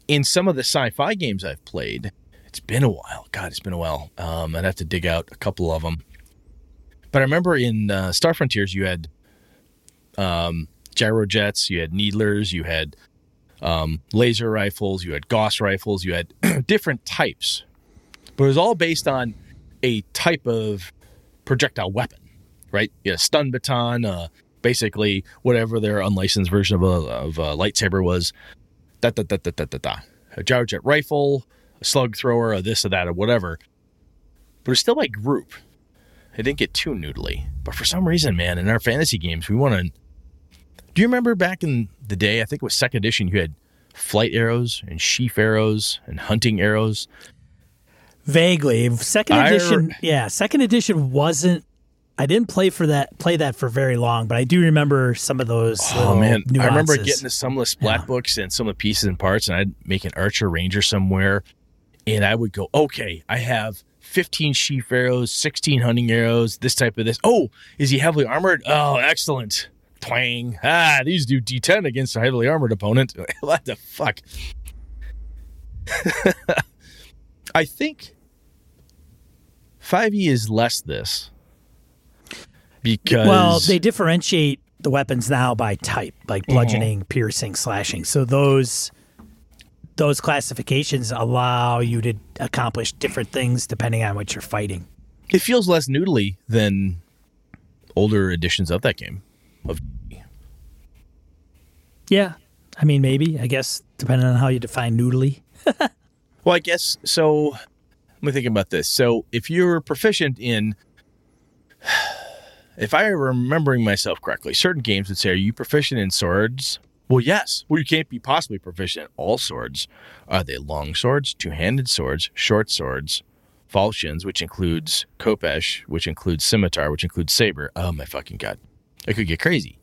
in some of the sci-fi games I've played, it's been a while. God, it's been a while. Um, I'd have to dig out a couple of them. But I remember in uh, Star Frontiers, you had um, gyrojets, you had needlers, you had um, laser rifles, you had Gauss rifles, you had different types. But it was all based on a type of projectile weapon, right? A stun baton, uh, basically whatever their unlicensed version of a, of a lightsaber was. Da, da, da, da, da, da, da. A gyrojet rifle, a slug thrower, a this or that, or whatever. But it's still like group. It didn't get too noodly. But for some reason, man, in our fantasy games, we want to. Do you remember back in the day? I think it was second edition. You had flight arrows and sheaf arrows and hunting arrows. Vaguely, second edition. re- yeah, second edition wasn't. I didn't play for that. Play that for very long, but I do remember some of those. Oh man, I remember getting to some of the splat Yeah. books and some of the pieces and parts, and I'd make an archer ranger somewhere, and I would go, okay, I have 15 sheaf arrows, 16 hunting arrows, this type of this. Oh, is he heavily armored? Oh, excellent. Twang. Ah, these do D10 against a heavily armored opponent. what the fuck? I think 5e is less this. Because Well, they differentiate the weapons now by type, like bludgeoning, piercing, slashing. So those those classifications allow you to accomplish different things depending on what you're fighting. it feels less noodly than older editions of that game. Yeah. I mean, maybe, I guess, depending on how you define noodly. well, I guess so. Let me think about this. So, if you're proficient in, if I remembering myself correctly, certain games would say, "Are you proficient in swords?" Well, yes. Well, you can't be possibly proficient in all swords. Are they long swords, two-handed swords, short swords, falchions, which includes khopesh, which includes scimitar, which includes saber? Oh my fucking god, it could get crazy.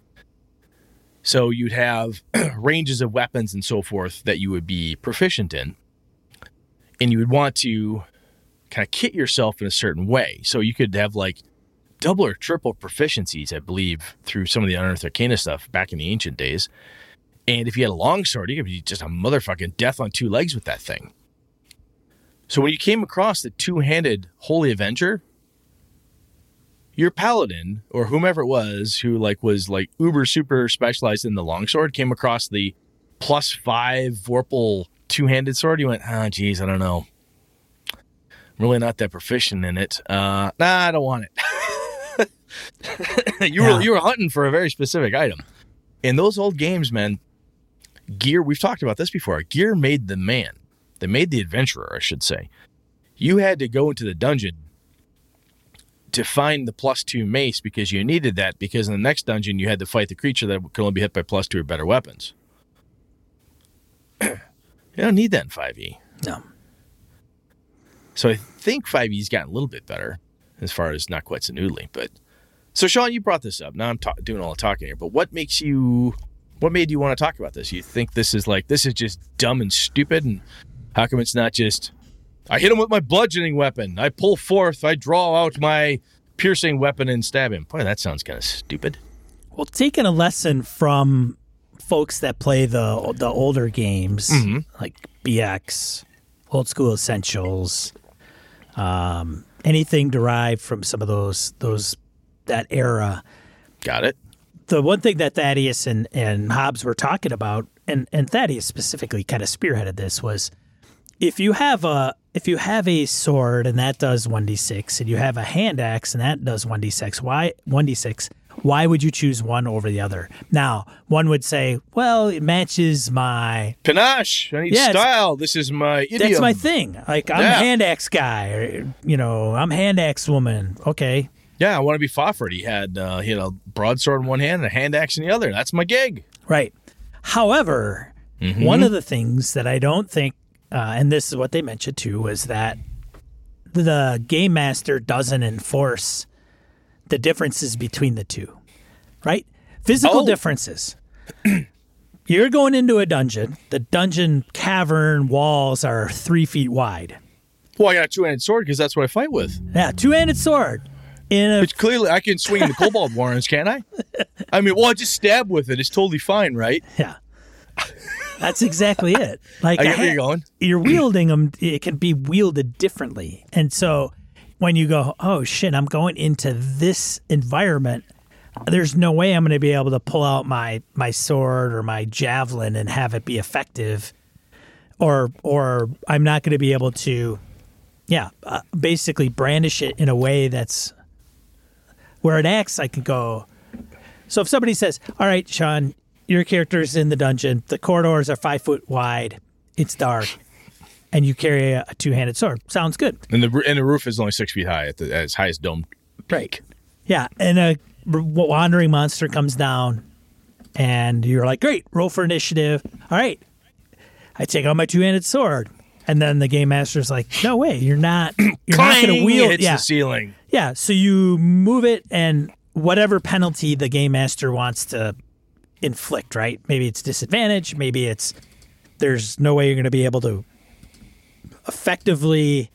So you'd have ranges of weapons and so forth that you would be proficient in. And you would want to kind of kit yourself in a certain way. So you could have like double or triple proficiencies, I believe, through some of the Unearthed Arcana stuff back in the ancient days. And if you had a longsword, you could be just a motherfucking death on two legs with that thing. So when you came across the two handed Holy Avenger, your paladin or whomever it was who like was like uber super specialized in the longsword came across the plus five vorpal two-handed sword you went oh geez i don't know. I'm really not that proficient in it. Uh nah i don't want it. You Yeah. were you were hunting for a very specific item. In those old games man gear we've talked about this before. Gear made the man. They made the adventurer i should say. You had to go into the dungeon to find the plus two mace because you needed that because in the next dungeon you had to fight the creature that could only be hit by plus two or better weapons. you don't need that in 5e. No. So I think 5e's gotten a little bit better as far as not quite so noodly. But so Sean, you brought this up. Now I'm ta- doing all the talking here. But what makes you? What made you want to talk about this? You think this is like this is just dumb and stupid? And how come it's not just? I hit him with my bludgeoning weapon. I pull forth. I draw out my piercing weapon and stab him. Boy, that sounds kind of stupid. Well, taking a lesson from folks that play the the older games like BX, Old School Essentials, um, anything derived from some of those those that era. Got it. The one thing that Thaddeus and, and Hobbs were talking about, and, and Thaddeus specifically kind of spearheaded this, was if you have a if you have a sword and that does one d six, and you have a hand axe and that does one d six, why one d six? Why would you choose one over the other? Now, one would say, "Well, it matches my Panache. I need Yeah, style. This is my idiom. that's my thing. Like I'm Yeah. a hand axe guy, or you know, I'm hand axe woman. Okay, Yeah, I want to be Fafhrd. He had uh, he had a broadsword in one hand and a hand axe in the other. That's my gig. Right. However, one of the things that I don't think, uh, and this is what they mentioned too, was that the game master doesn't enforce the differences between the two, right? Physical Oh. differences. You're going into a dungeon. The dungeon cavern walls are three feet wide. Well, I got a two-handed sword because that's what I fight with. Yeah, two handed sword. In a Which clearly I can swing the Kobold Warrens, can't I? I mean, well, I just stab with it. It's totally fine, right? yeah, that's exactly it. Like I get where you're going. you're wielding them. It can be wielded differently, and so when you go, oh shit, I'm going into this environment. There's no way I'm going to be able to pull out my my sword or my javelin and have it be effective, or or I'm not going to be able to, yeah, uh, basically brandish it in a way that's where an axe I can go. So if somebody says, "All right, Sean, your character's in the dungeon. The corridors are five foot wide. It's dark, and you carry a, a two-handed sword. Sounds good, And the and the roof is only six feet high at the at its highest dome. right? Yeah, and a r- wandering monster comes down, and you're like, "Great, roll for initiative." All right, I take out my two-handed sword, and then the game master's like, "No way, you're not. You're not going to wield." Hits Yeah, the ceiling. Yeah, so you move it and whatever penalty the game master wants to inflict, right? Maybe it's disadvantage, maybe it's there's no way you're going to be able to effectively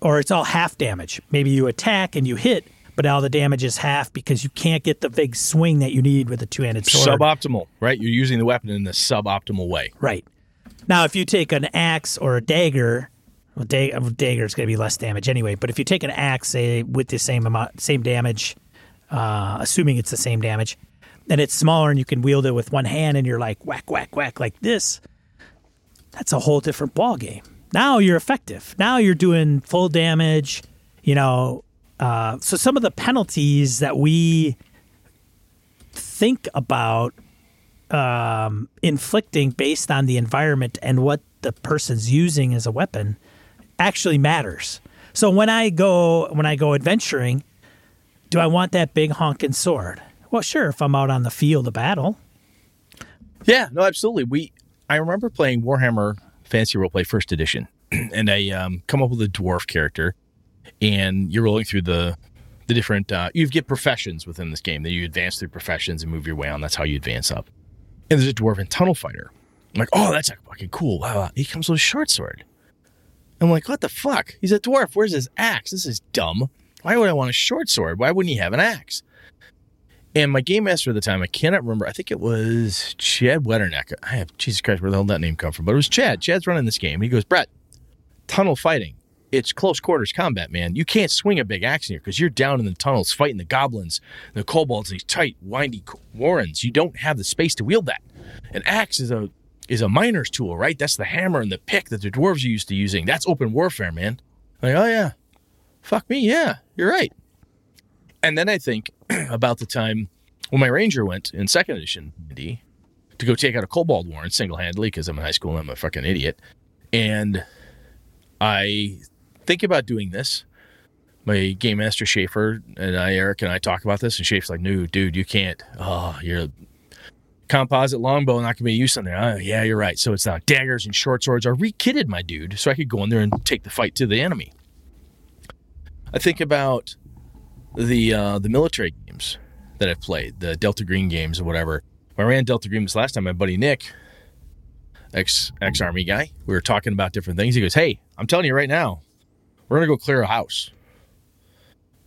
or it's all half damage. Maybe you attack and you hit, but all the damage is half because you can't get the big swing that you need with a two-handed sword. Suboptimal, right? You're using the weapon in the suboptimal way. Right. Now, if you take an axe or a dagger, well, da- a dagger is going to be less damage anyway. But if you take an axe, say with the same amount, same damage, uh, assuming it's the same damage, and it's smaller and you can wield it with one hand, and you're like whack, whack, whack like this, that's a whole different ball game. Now you're effective. Now you're doing full damage. You know, uh, so some of the penalties that we think about um, inflicting based on the environment and what the person's using as a weapon actually matters. So when I go when I go adventuring, do I want that big honking sword? Well, sure, if I'm out on the field of battle. Yeah, no, absolutely. We I remember playing Warhammer Fantasy Roleplay First Edition, and I um, come up with a dwarf character, and you're rolling through the the different. Uh, you get professions within this game. That you advance through professions and move your way on. That's how you advance up. And there's a dwarven tunnel fighter. I'm like, oh, that's fucking cool. Wow, he comes with a short sword. I'm like, what the fuck? He's a dwarf. Where's his axe? This is dumb. Why would I want a short sword? Why wouldn't he have an axe? And my game master at the time, I cannot remember. I think it was Chad Wetterneck. I have Jesus Christ, where the hell did that name come from? But it was Chad. Chad's running this game. He goes, Brett, tunnel fighting. It's close quarters combat, man. You can't swing a big axe in here because you're down in the tunnels fighting the goblins, the kobolds, these tight, windy warrens. You don't have the space to wield that. An axe is a is a miner's tool, right? That's the hammer and the pick that the dwarves are used to using. That's open warfare, man. Like, oh yeah, fuck me, yeah, you're right. And then I think about the time when my ranger went in second edition D to go take out a kobold warrant single handedly because I'm in high school and I'm a fucking idiot. And I think about doing this. My game master Schaefer and I, Eric and I talk about this, and Schaefer's like, "No, dude, you can't. Oh, you're composite longbow not gonna be used on there. Oh, yeah, you're right. So it's not daggers and short swords are rekitted, my dude, so I could go in there and take the fight to the enemy. I think about the uh, the military games that I've played, the Delta Green games or whatever. When I ran Delta Green this last time, my buddy Nick, ex ex army guy, we were talking about different things. He goes, "Hey, I'm telling you right now, we're gonna go clear a house.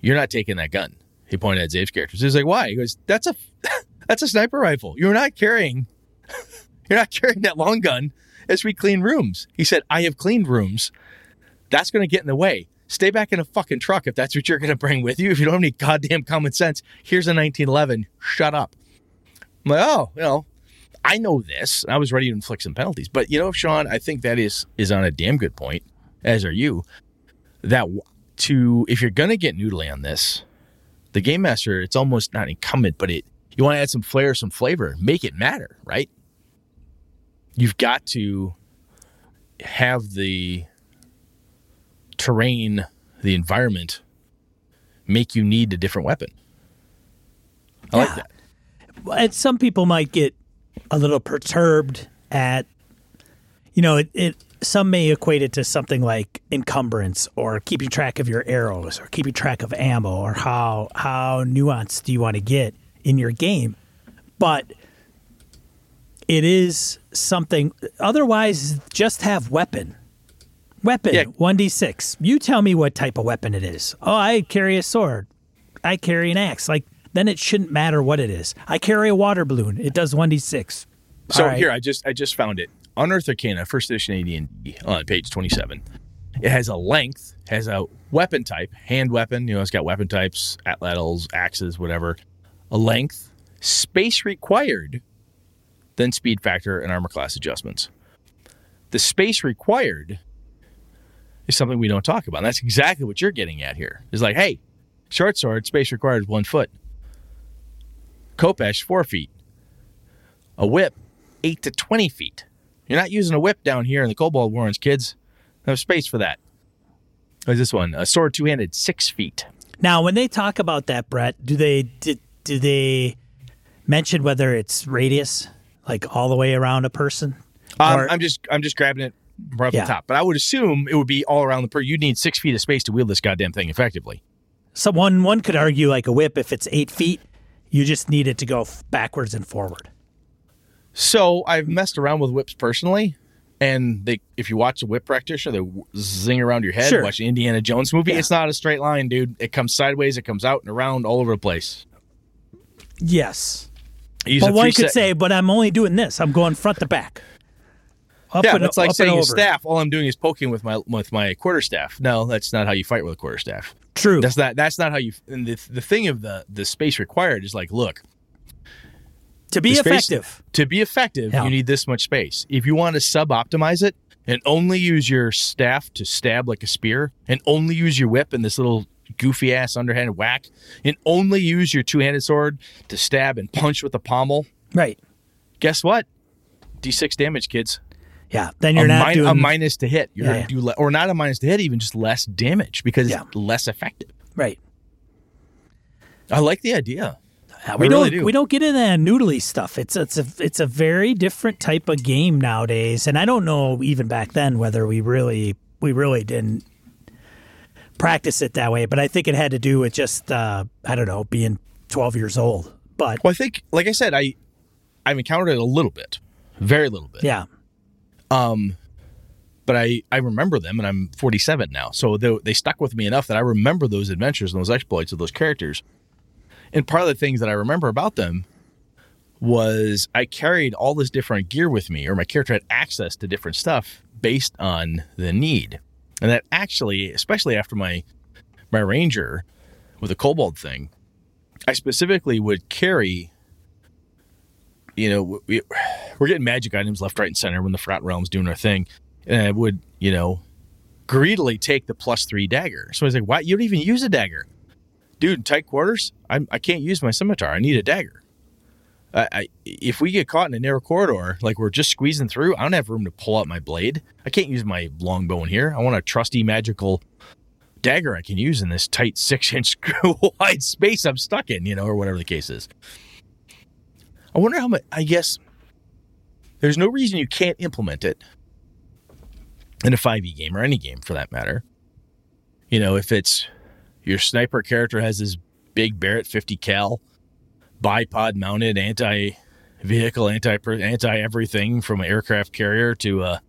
You're not taking that gun." He pointed at Zave's characters. He's like, "Why?" He goes, "That's a that's a sniper rifle. You're not carrying you're not carrying that long gun as we clean rooms." He said, "I have cleaned rooms. That's to get in the way. Stay back in a fucking truck if that's what you're going to bring with you. If you don't have any goddamn common sense, here's a 1911. Shut up." I'm like, "Oh, you know, I know this. I was ready to inflict some penalties, but you know, Sean, I think that is is on a damn good point. As are you. That to if you're gonna get noodly on this, the game master, it's almost not incumbent, but it you want to add some flair, some flavor, make it matter, right? You've got to have the terrain, the environment make you need a different weapon. I like Yeah. that. And some people might get a little perturbed at, you know, it, it. Some may equate it to something like encumbrance or keeping track of your arrows or keeping track of ammo or how how nuanced do you want to get in your game. But it is something. Otherwise, just have weapon. Weapon Yeah. one d six. You tell me what type of weapon it is. Oh, I carry a sword. I carry an axe. Like then it shouldn't matter what it is. I carry a water balloon. It does one d six. So All right. here, I just I just found it. Unearthed Arcana, first edition AD&D, on uh, page 27. It has a length, has a weapon type, hand weapon. You know, it's got weapon types, atlatls, axes, whatever. A length, space required, then speed factor and armor class adjustments. The space required is something we don't talk about. And that's exactly what you're getting at here. It's like, hey, short sword, space required is one foot. Khopesh, four feet. A whip, eight to 20 feet. You're not using a whip down here in the Kobold Warrens, kids. No space for that. What's this one? A sword two handed, six feet. Now, when they talk about that, Brett, do they do, do they mention whether it's radius, like all the way around a person? Um, Or- I'm just I'm just grabbing it right off Yeah. the top. But I would assume it would be all around the per. You'd need six feet of space to wield this goddamn thing effectively. So one one could argue like a whip, if it's eight feet, you just need it to go backwards and forward. So I've messed around with whips personally, and they if you watch a whip practitioner, they zing around your head. Sure. Watch an Indiana Jones movie. Yeah. It's not a straight line, dude. It comes sideways. It comes out and around all over the place. Yes, but one could set- say, "But I'm only doing this. I'm going front to back." Up Yeah, and, that's like saying staff. All I'm doing is poking with my with my quarter staff. No, that's not how you fight with a quarter staff. True. That's not that's not how you. And the the thing of the the space required is like, look, to be space- effective. to be effective, Yeah. you need this much space. If you want to sub optimize it and only use your staff to stab like a spear, and only use your whip and this little goofy ass underhanded whack, and only use your two handed sword to stab and punch with the pommel, Right. guess what? D6 damage, kids. Yeah. Then you're a, not min- doing a minus to hit. You're Yeah, yeah. do le- or not a minus to hit, even just less damage because Yeah. it's less effective. right. I like the idea. Uh, we don't really do. we don't get into that noodly stuff. It's it's a it's a very different type of game nowadays, and I don't know even back then whether we really we really didn't practice it that way. But I think it had to do with just uh, I don't know being twelve years old. But Well, I think, like I said, I I've encountered it a little bit, very little bit. yeah, Um, but I I remember them, and I'm 47 now, so they they stuck with me enough that I remember those adventures and those exploits of those characters. And part of the things that I remember about them was I carried all this different gear with me, or my character had access to different stuff based on the need. And that actually, especially after my my ranger with the kobold thing, I specifically would carry. You know, we, we're getting magic items left, right, and center when the Forgotten Realm's doing their thing, and I would, you know, greedily take the plus three dagger. So I was like, "Why you don't even use a dagger, dude? Tight quarters, I'm, I can't use my scimitar. I need a dagger. I, I if we get caught in a narrow corridor, like we're just squeezing through, I don't have room to pull out my blade. I can't use my longbow in here. I want a trusty magical dagger I can use in this tight six inch wide space I'm stuck in, you know, or whatever the case is. I wonder how much. I guess there's no reason you can't implement it in a 5e game or any game for that matter. You know, if it's your sniper character has this big Barrett 50 cal bipod mounted anti vehicle, anti anti everything from an aircraft carrier to a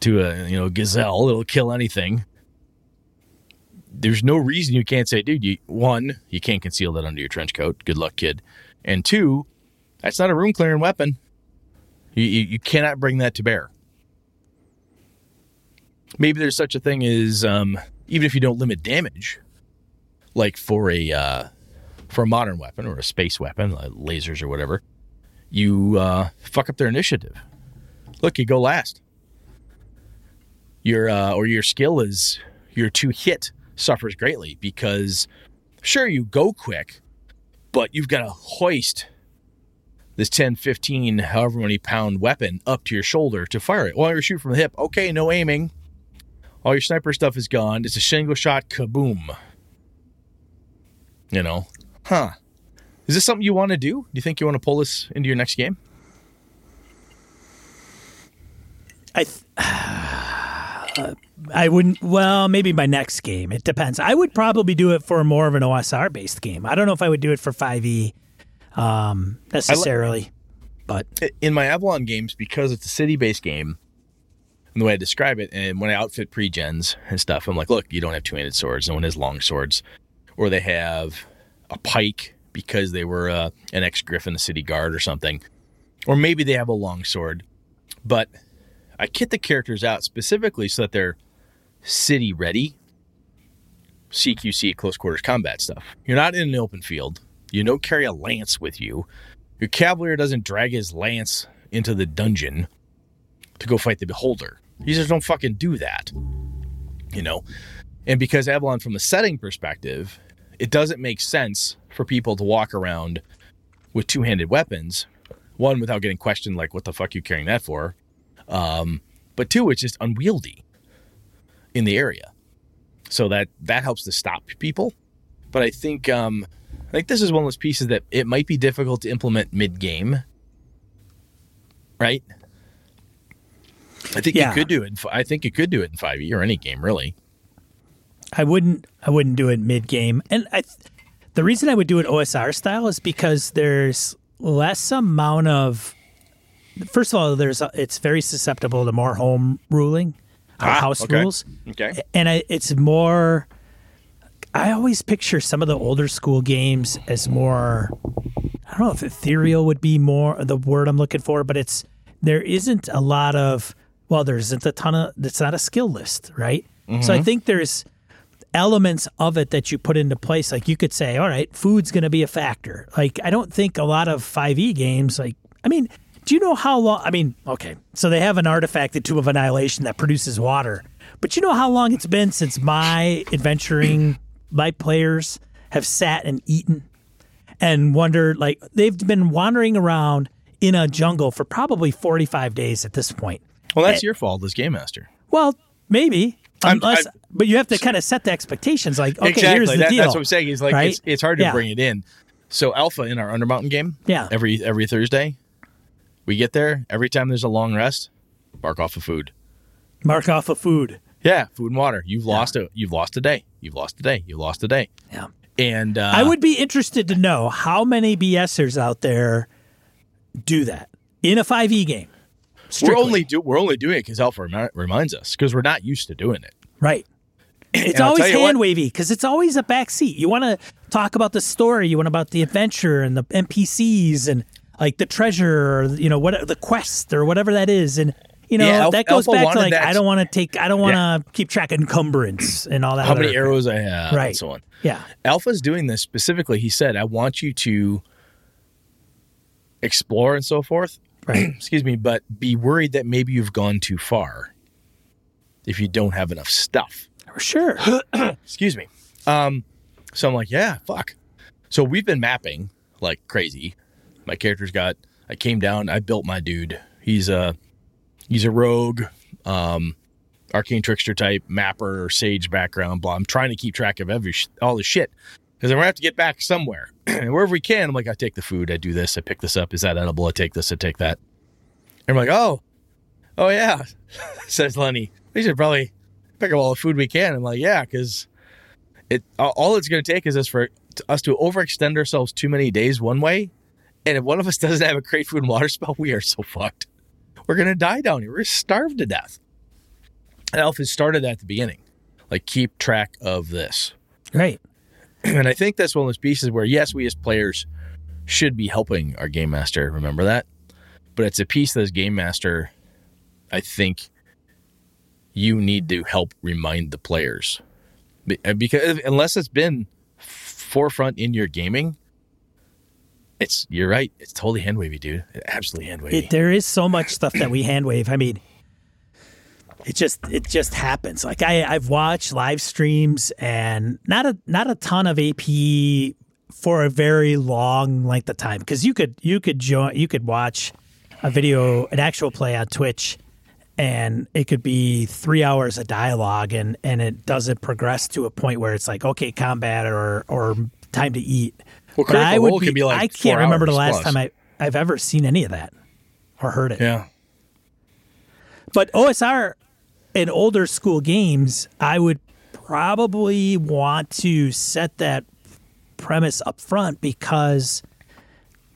to a you know gazelle, it'll kill anything. There's no reason you can't say, dude. You one, you can't conceal that under your trench coat. Good luck, kid. And two, that's not a room clearing weapon. You, you, you cannot bring that to bear. Maybe there's such a thing as um, even if you don't limit damage, like for a uh, for a modern weapon or a space weapon, like lasers or whatever, you uh, fuck up their initiative. Look, you go last. Your uh, or your skill is your two hit suffers greatly because sure you go quick, but you've got to hoist this 10, 15, however many pound weapon up to your shoulder to fire it. While you're shooting from the hip, okay, no aiming. All your sniper stuff is gone. It's a single shot kaboom. You know, huh? Is this something you want to do? Do you think you want to pull this into your next game? I th- uh, I wouldn't. Well, maybe my next game. It depends. I would probably do it for more of an OSR based game. I don't know if I would do it for 5e um, necessarily. But in my Avalon games, because it's a city based game, and the way I describe it, and when I outfit pre gens and stuff, I'm like, look, you don't have two handed swords. No one has long swords. Or they have a pike because they were uh, an ex Griffin, the city guard or something. Or maybe they have a long sword. But I kit the characters out specifically so that they're city ready. CQC, close quarters combat stuff. You're not in an open field. You don't carry a lance with you. Your cavalier doesn't drag his lance into the dungeon to go fight the beholder. You just don't fucking do that. You know? And because Avalon, from a setting perspective, it doesn't make sense for people to walk around with two handed weapons. One, without getting questioned, like, what the fuck you carrying that for? Um, but two, it's just unwieldy in the area. So that that helps to stop people. But I think um, I think this is one of those pieces that it might be difficult to implement mid game. Right? I think Yeah. you could do it. In, I think you could do it in 5e or any game, really. I wouldn't I wouldn't do it mid game. And I th- the reason I would do it OSR style is because there's less amount of first of all there's a, it's very susceptible to more home ruling Ah, house okay. rules. Okay. And I, it's more I always picture some of the older school games as more I don't know if ethereal would be more the word I'm looking for, but it's there isn't a lot of well, there isn't a ton of it's not a skill list, right? So I mm-hmm. think there's elements of it that you put into place. Like you could say, all right, food's going to be a factor. Like I don't think a lot of 5e games, like, I mean, do you know how long? I mean, okay, so they have an artifact, the Tomb of Annihilation, that produces water. But you know how long it's been since my adventuring, my players have sat and eaten and wondered, like, they've been wandering around in a jungle for probably 45 days at this point. Well, that's eh, your fault as game master. Well, maybe. I'm- I'm- but you have to kind of set the expectations. Like, okay, exactly. here's the That- deal. That's what I'm saying. Is like right? it's, it's hard to Yeah. bring it in. So Alpha in our Undermountain game, Yeah. every every Thursday, we get there. Every time there's a long rest, bark off of food. Mark off of food. Yeah, food and water. You've lost a you've lost a day. You've lost a day. You've lost a day. Yeah. And uh, I would be interested to know how many BSers out there do that in a 5e game. we're only do we're only doing it because Alpha remi- reminds us because we're not used to doing it. right. It's always tell what- hand wavy because it's always a backseat. You want to talk about the story, you want about the adventure and the NPCs and like the treasure or you know what the quest or whatever that is and you know Yeah, Alpha- that goes Alpha back to like that- I don't want to take I don't want to keep track of encumbrance and all that. How many arrows I have, Right. and so on. Yeah. Alpha's doing this specifically. He said, "I want you to explore and so forth." Right. Excuse me, but be worried that maybe you've gone too far if you don't have enough stuff. For sure. Excuse me. Um, so I'm like, yeah, fuck. So we've been mapping like crazy. My character's got. I came down. I built my dude. He's a he's a rogue, um, arcane trickster type, mapper, sage background. Blah. I'm trying to keep track of every sh- all the shit because I'm gonna have to get back somewhere. and wherever we can, I'm like, I take the food. I do this. I pick this up. Is that edible? I take this. I take that. And I'm like, oh, oh yeah, says Lenny. We should probably pick up all the food we can. I'm like, yeah, because it all- it's to take is us for us to overextend ourselves too many days one way, and if one of us doesn't have a create food and water spell, we are so fucked. We're going to die down here. We're gonna starve to death. And has started that at the beginning, like keep track of this, right. and I think that's one of those pieces where yes, we as players should be helping our game master remember that, but it's a piece that as game master, I think you need to help remind the players uh, because unless it's been forefront in your gaming, it's you're right. It's totally hand wavy, dude. Absolutely hand wavy. There is so much stuff that we hand wave. I mean, it just it just happens. Like I I've watched live streams and not a not a ton of AP for a very long length of time because you could you could join you could watch a video an actual play on Twitch and it could be three hours of dialogue and and it doesn't progress to a point where it's like okay combat or or time to eat. Well, But I would Role be, could be like I can't remember the last plus. time I I've ever seen any of that or heard it. yeah. But OSR in older school games, I would probably want to set that premise up front because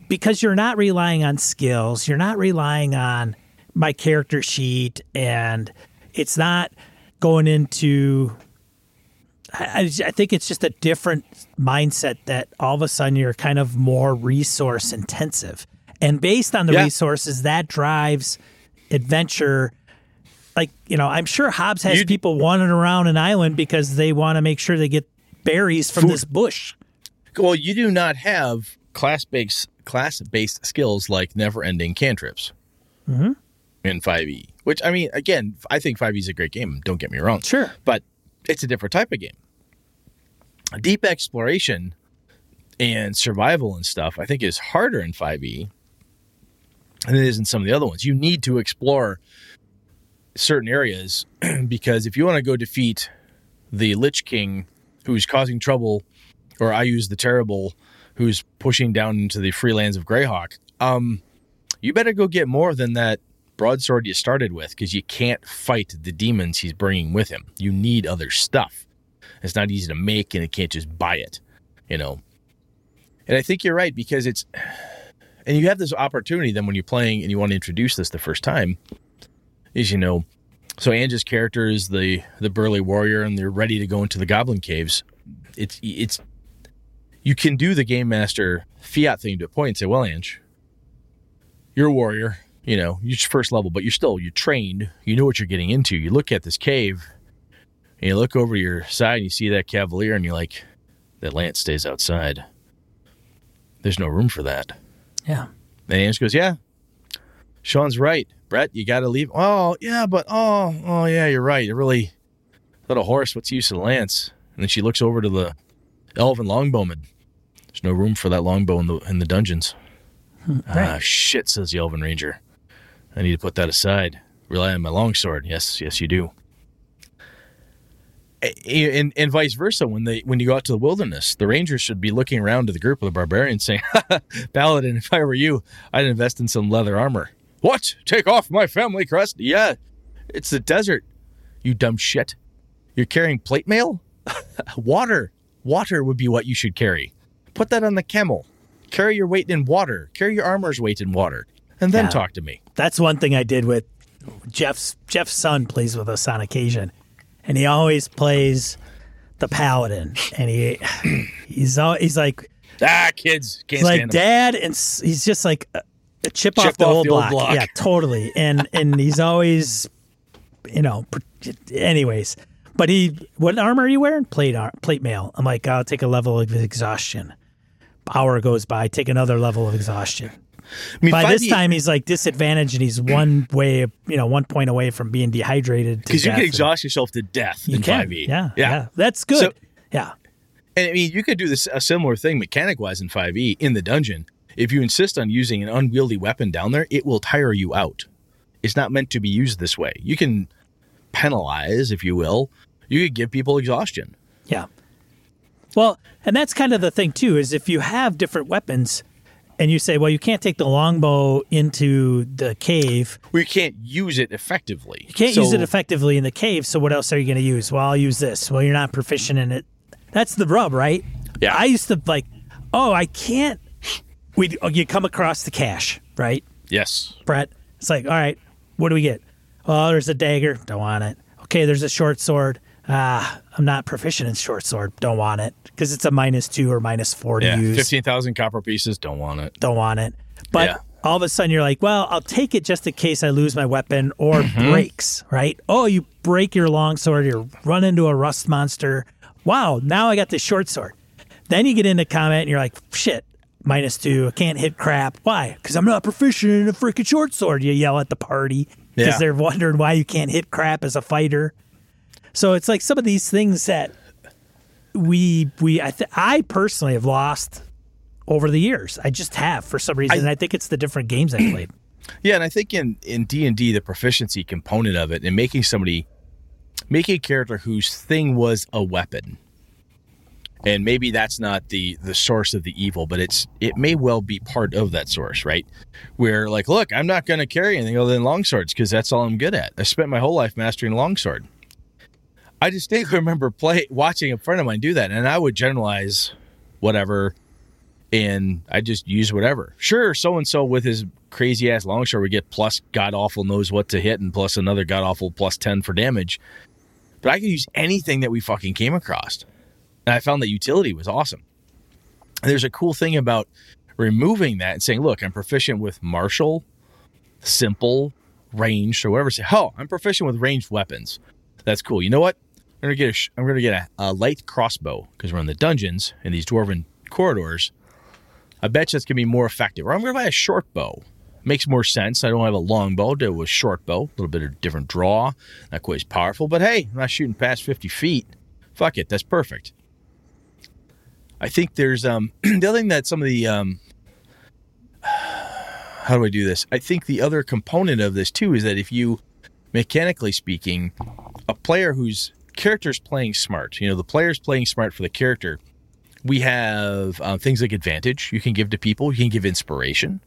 because you're not relying on skills, you're not relying on my character sheet, and it's not going into. I, I think it's just a different mindset that all of a sudden you're kind of more resource intensive. And based on the Yeah. resources, that drives adventure. Like, you know, I'm sure Hobbs has You- people wandering around an island because they want to make sure they get berries from Food. this bush. Well, you do not have class based class based skills like never ending cantrips Mm-hmm. in 5e. Which I mean, again, I think 5e is a great game. Don't get me wrong. Sure. but it's a different type of game. Deep exploration and survival and stuff, I think, is harder in 5e than it is in some of the other ones. You need to explore certain areas because if you want to go defeat the Lich King who's causing trouble, or Iuz the Terrible who's pushing down into the free lands of Greyhawk, um, you better go get more than that broadsword you started with because you can't fight the demons he's bringing with him. You need other stuff. It's not easy to make and you can't just buy it, you know. And I think you're right because it's, and you have this opportunity then when you're playing and you want to introduce this the first time, is you know, so Anja's character is the the burly warrior and they're ready to go into the goblin caves. It's it's you can do the game master fiat thing to a point and say, well, Ange, you're a warrior, you know, you're first level, but you're still you're trained. You know what you're getting into. You look at this cave, and you look over your side, and you see that cavalier, and you're like, that lance stays outside. There's no room for that. Yeah. And Ange goes, yeah, Sean's right. Brett, you got to leave. Oh yeah, but oh oh yeah, you're right. It really, little horse. What's the use of the lance? And then she looks over to the elven longbowman. There's no room for that longbow in the in the dungeons. Ah, shit, says the Elven Ranger. I need to put that aside. Rely on my longsword. Yes, yes, you do. And, and vice versa, when they when you go out to the wilderness, the rangers should be looking around to the group of the barbarians, saying, "Paladin, if I were you, I'd invest in some leather armor." What? Take off my family crest? Yeah, it's the desert. You dumb shit. You're carrying plate mail. water, water would be what you should carry. Put that on the camel. Carry your weight in water. Carry your armor's weight in water, and then Yeah. talk to me. That's one thing I did with Jeff's Jeff's son plays with us on occasion, and he always plays the paladin, and he he's all, he's like Ah, kids can't like dad, and he's just like a, a chip, off, the, off old, the block. block. yeah, totally, and and he's always you know, anyways. But he, what armor are you wearing? Plate ar- plate mail. I'm like, I'll take a level of exhaustion. Hour goes by, take another level of exhaustion. I mean, By this 5e time, he's like disadvantaged, and he's one way, you know, one point away from being dehydrated. because you can exhaust yourself to death You in can. 5e. Yeah, yeah, that's good. So- yeah, And I mean, you could do this a similar thing mechanic wise in 5e in the dungeon. If you insist on using an unwieldy weapon down there, it will tire you out. It's not meant to be used this way. You can penalize, if you will. You could give people exhaustion. yeah. Well, and that's kind of the thing too. Is if you have different weapons, and you say, well, you can't take the longbow into the cave. We can't use it effectively. You can't So- use it effectively in the cave. So what else are you going to use? Well, I'll use this. Well, you're not proficient in it. That's the rub, right? Yeah. I used to like, oh, I can't. We oh, you come across the cache, right? Yes. Brett. It's like, all right, what do we get? Oh, there's a dagger. Don't want it. Okay, there's a short sword. Ah, I'm not proficient in short sword. Don't want it because it's a minus two or minus four to Yeah. use. 15,000 copper pieces. Don't want it. Don't want it. But Yeah. all of a sudden, you're like, well, I'll take it just in case I lose my weapon or Mm-hmm. breaks. Right? Oh, you break your long sword. You run into a rust monster. Wow, now I got this short sword. Then you get into combat and you're like, shit, minus two. I can't hit crap. Why? Because I'm not proficient in a freaking short sword. You yell at the party because Yeah. they're wondering why you can't hit crap as a fighter. So it's like some of these things that we we I th- I personally have lost over the years. I just have for some reason. and I think it's the different games I played. Yeah, and I think in in D and D, the proficiency component of it, and making somebody, making a character whose thing was a weapon, and maybe that's not the the source of the evil, but it's it may well be part of that source, right? Where like, look, I'm not going to carry anything other than longswords because that's all I'm good at. I spent my whole life mastering longsword. I distinctly remember play watching a friend of mine do that, and I would generalize whatever and I just use whatever. Sure, so and so with his crazy ass longsword would get plus god awful knows what to hit and plus another god awful plus 10 for damage. But I could use anything that we fucking came across. And I found that utility was awesome. And there's a cool thing about removing that and saying, look, I'm proficient with martial, simple, ranged, or whatever. Say, oh, I'm proficient with ranged weapons. That's cool. You know what? I'm gonna get a, I'm gonna get a, a light crossbow because we're in the dungeons in these dwarven corridors. I bet you that's gonna be more effective. Or I'm gonna buy a short bow. Makes more sense. I don't have a long bow. Do with short bow. A little bit of different draw. Not quite as powerful, but hey, I'm not shooting past 50 feet. Fuck it. That's perfect. I think there's um the other thing that some of the um how do I do this? I think the other component of this too is that if you mechanically speaking, a player whose character's playing smart, you know, the player's playing smart for the character, we have uh, things like advantage you can give to people, you can give inspiration.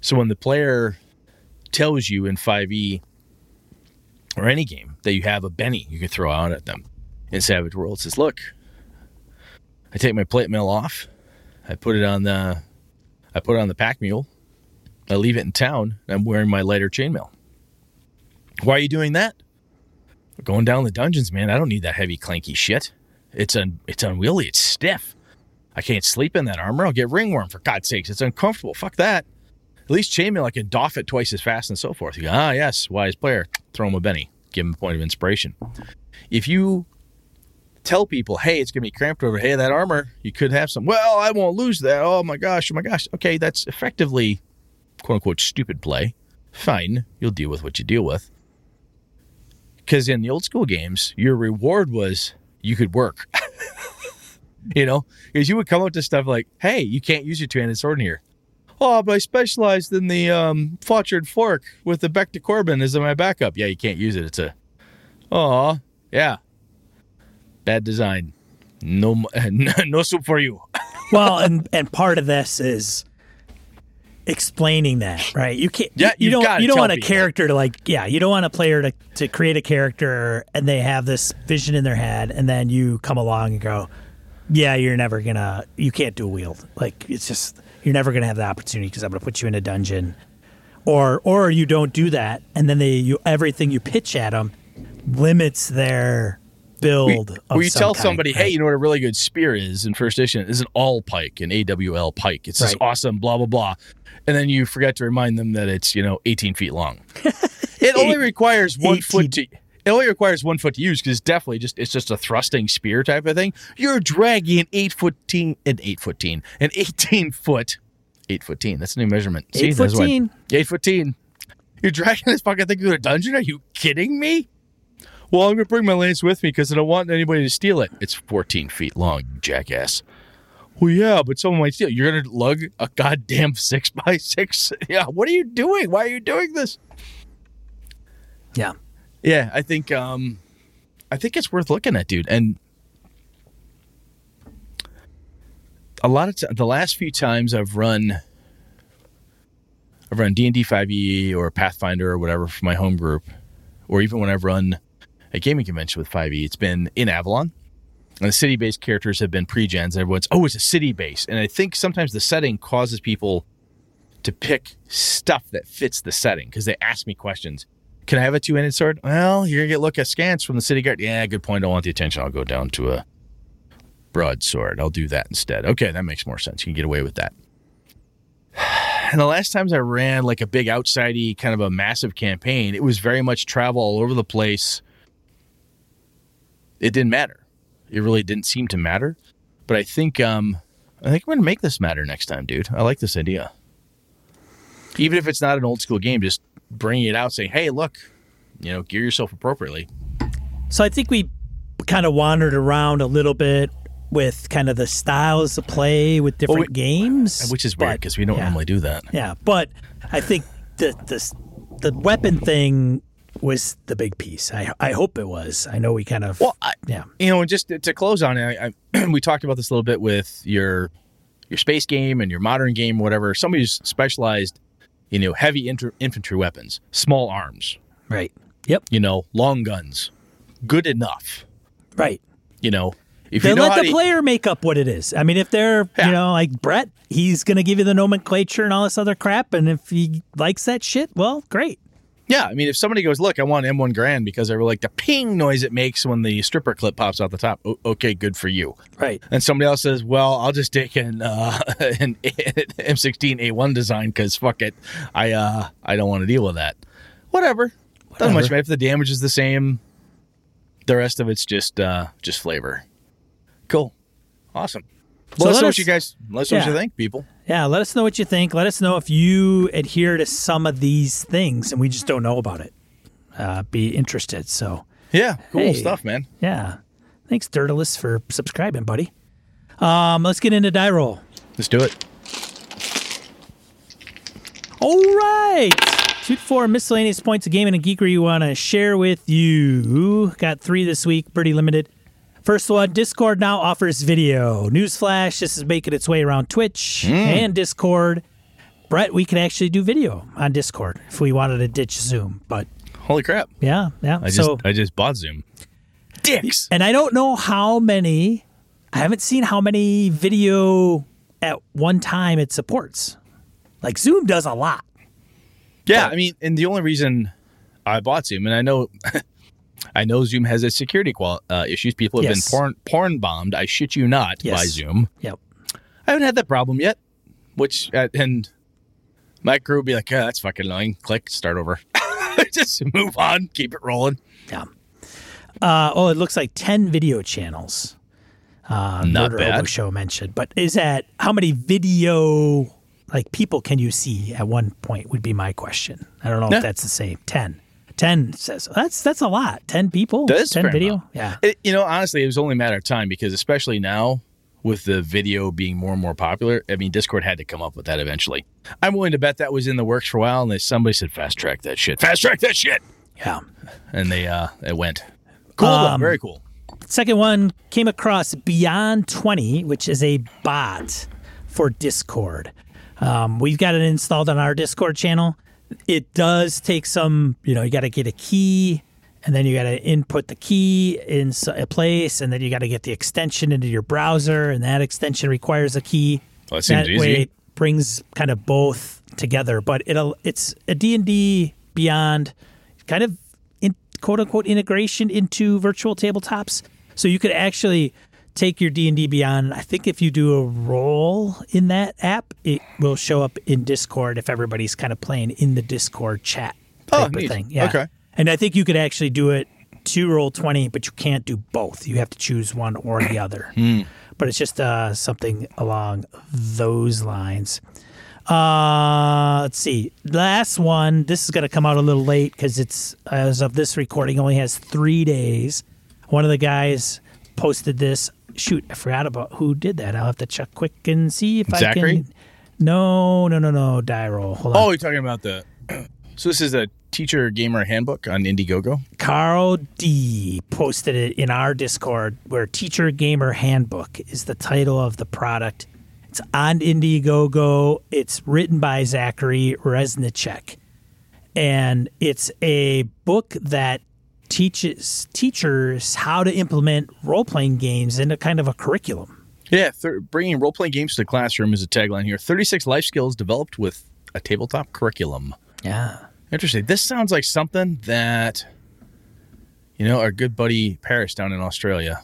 So when the player tells you in 5e or any game that you have a Benny you can throw out at them in Savage World, says, look, I take my plate mail off, I put it on the I put it on the pack mule, I leave it in town, I'm wearing my lighter chainmail. Why are you doing that? Going down the dungeons, man. I don't need that heavy clanky shit. It's un it's unwieldy, it's stiff. I can't sleep in that armor. I'll get ringworm for God's sakes. It's uncomfortable. Fuck that. At least chainmail, I can doff it twice as fast and so forth. Go, ah, yes, wise player. Throw him a Benny. Give him a point of inspiration. If you tell people, hey, it's going to be cramped over, hey, that armor, you could have some, well, I won't lose that. Oh my gosh, oh my gosh. Okay, that's effectively, quote unquote, stupid play. Fine, you'll deal with what you deal with. Because in the old school games, your reward was you could work. you know, because you would come up to stuff like, hey, you can't use your two handed sword in here. Oh, but I specialized in the um, Fork with the bec de corbin as my backup. Yeah, you can't use it. It's a, oh, yeah, bad design. No, no soup for you. well, and and part of this is explaining that, right? You can't. Yeah, you, you've don't. You don't want a character to like. Yeah, you don't want a player to to create a character and they have this vision in their head, and then you come along and go, "Yeah, you're never gonna. You can't do a wield. Like it's just you're never gonna have the opportunity because I'm gonna put you in a dungeon." Or, or you don't do that, and then they you everything you pitch at them limits their build. of Where you some tell kind, somebody, hey, you know what a really good spear is in first edition is an all pike, an AWL pike. It's this awesome, blah blah blah, and then you forget to remind them that it's you know 18 feet long. it only requires one foot to. It only requires one foot to use because it's definitely just it's just a thrusting spear type of thing. You're dragging an eight foot teen, an eight foot teen, an 18 foot, eight foot teen. That's a new measurement. Eight that's foot why- teen? Eight foot teen. You're dragging this fucking thing to a dungeon? Are you kidding me? Well, I'm gonna bring my lance with me because I don't want anybody to steal it. It's 14 feet long, jackass. Well, yeah, but someone might steal. You're gonna lug a goddamn six by six. Yeah, what are you doing? Why are you doing this? yeah. Yeah, I think um, I think it's worth looking at, dude. And a lot of t- the last few times I've run, I've run D and D five E or Pathfinder or whatever for my home group, or even when I've run a gaming convention with five E, it's been in Avalon. And the city based characters have been pre-gens. Everyone's oh, it's a city base, and I think sometimes the setting causes people to pick stuff that fits the setting because they ask me questions. Can I have a two-handed sword? Well, you're gonna get look askance from the city guard. Yeah, good point. I want the attention. I'll go down to a broadsword. I'll do that instead. Okay, that makes more sense. You can get away with that. And the last times I ran like a big outsidey kind of a massive campaign, it was very much travel all over the place. It didn't matter. It really didn't seem to matter. But I think um I think we're gonna make this matter next time, dude. I like this idea. Even if it's not an old school game, just bringing it out, saying, "Hey, look, you know, gear yourself appropriately." So I think we kind of wandered around a little bit with kind of the styles of play with different we- games, Which is weird because we don't yeah. normally do that. Yeah, but I think the the the weapon thing was the big piece. I I hope it was. I know we kind of Well, I, yeah you know, and just to, to close on it, I, I, we talked about this a little bit with your your space game and your modern game, whatever. Somebody who's specialized, you know, heavy inter- infantry weapons, small arms, right. Yep. you know, long guns, good enough. Right. You know, If you know let the to, player make up what it is. I mean, if they're Yeah. you know like Brett, he's gonna give you the nomenclature and all this other crap, and if he likes that shit, well, great. Yeah, I mean, if somebody goes, look, I want M1 Garand because I really like the ping noise it makes when the stripper clip pops out the top. O- okay, good for you. Right. And somebody else says, well, I'll just take an uh, an M16 A1 design because fuck it, I uh, I don't want to deal with that. Whatever. Doesn't much matter if the damage is the same. The rest of it's just uh, just flavor. Cool. Awesome. So let us know what you guys let us know what Yeah. you think, people. Yeah, let us know what you think. Let us know if you adhere to some of these things and we just don't know about it. Uh, be interested. So, Yeah, cool Hey. stuff, man. yeah. Thanks, Dirtless, for subscribing, buddy. Um, let's get into die roll. Let's do it. All right. Two to four miscellaneous points of gaming and geekery you want to share with you. Got three this week, pretty limited. First one Discord now offers video. Newsflash this is making its way around Twitch hmm. and Discord. Brett, we can actually do video on Discord if we wanted to ditch Zoom. But Holy crap! yeah, yeah. I just so, I just bought Zoom. Dicks. and I don't know how many, I haven't seen how many video at one time it supports. Like Zoom does a lot. Yeah, I mean, and the only reason I bought Zoom, and I know, I know Zoom has its security qual- uh, issues. People have Yes. been porn porn bombed. I shit you not Yes. by Zoom. Yep. I haven't had that problem yet. Which uh, and my crew would be like, "Yeah, that's fucking annoying." Click, start over. Just move on, keep it rolling. Yeah. Uh, oh, it looks like 10 video channels. Uh, Not Murder bad. Show mentioned. But is that how many video like people can you see at one point would be my question. I don't know Yeah. if that's the same. 10. 10 says that's that's a lot. 10 people? That is 10 fair video? amount. Yeah. It, you know, honestly, it was only a matter of time because, especially now with the video being more and more popular, I mean, Discord had to come up with that eventually. I'm willing to bet that was in the works for a while, and then somebody said, "Fast track that shit, fast track that shit," Yeah. and they uh, it went. Cool. Um, very cool. Second one came across Beyond 20, which is a bot for Discord. Um, we've got it installed on our Discord channel. It does take some, you know, you got to get a key and then you got to input the key in a place and then you got to get the extension into your browser and that extension requires a key. Well, that seems that easy. way it brings kind of both together, but it'll it's a D&D Beyond kind of in, quote unquote integration into virtual tabletops. So you could actually take your D&D Beyond. I think if you do a roll in that app, it will show up in Discord if everybody's kind of playing in the Discord chat Oh, type of thing. Yeah. Okay. And I think you could actually do it to roll 20, but you can't do both. You have to choose one or the other. Hmm. But it's just uh, something along those lines. Uh, let's see. Last one. This is going to come out a little late because it's as of this recording only has three days. One of the guys posted this. Shoot, I forgot about who did that. I'll have to check quick and see if I Zachary? can. No, no, no, no. Die roll. Hold on. Oh, you're talking about the. So this is a teacher gamer handbook on Indiegogo. Carl D posted it in our Discord where Teacher Gamer Handbook is the title of the product. It's on Indiegogo. It's written by Zachary Resnicek. And it's a book that teaches teachers how to implement role playing games into kind of a curriculum. Yeah, thir- bringing role playing games to the classroom is a tagline here. 36 life skills developed with a tabletop curriculum. Yeah. Interesting. This sounds like something that, you know, our good buddy Paris down in Australia.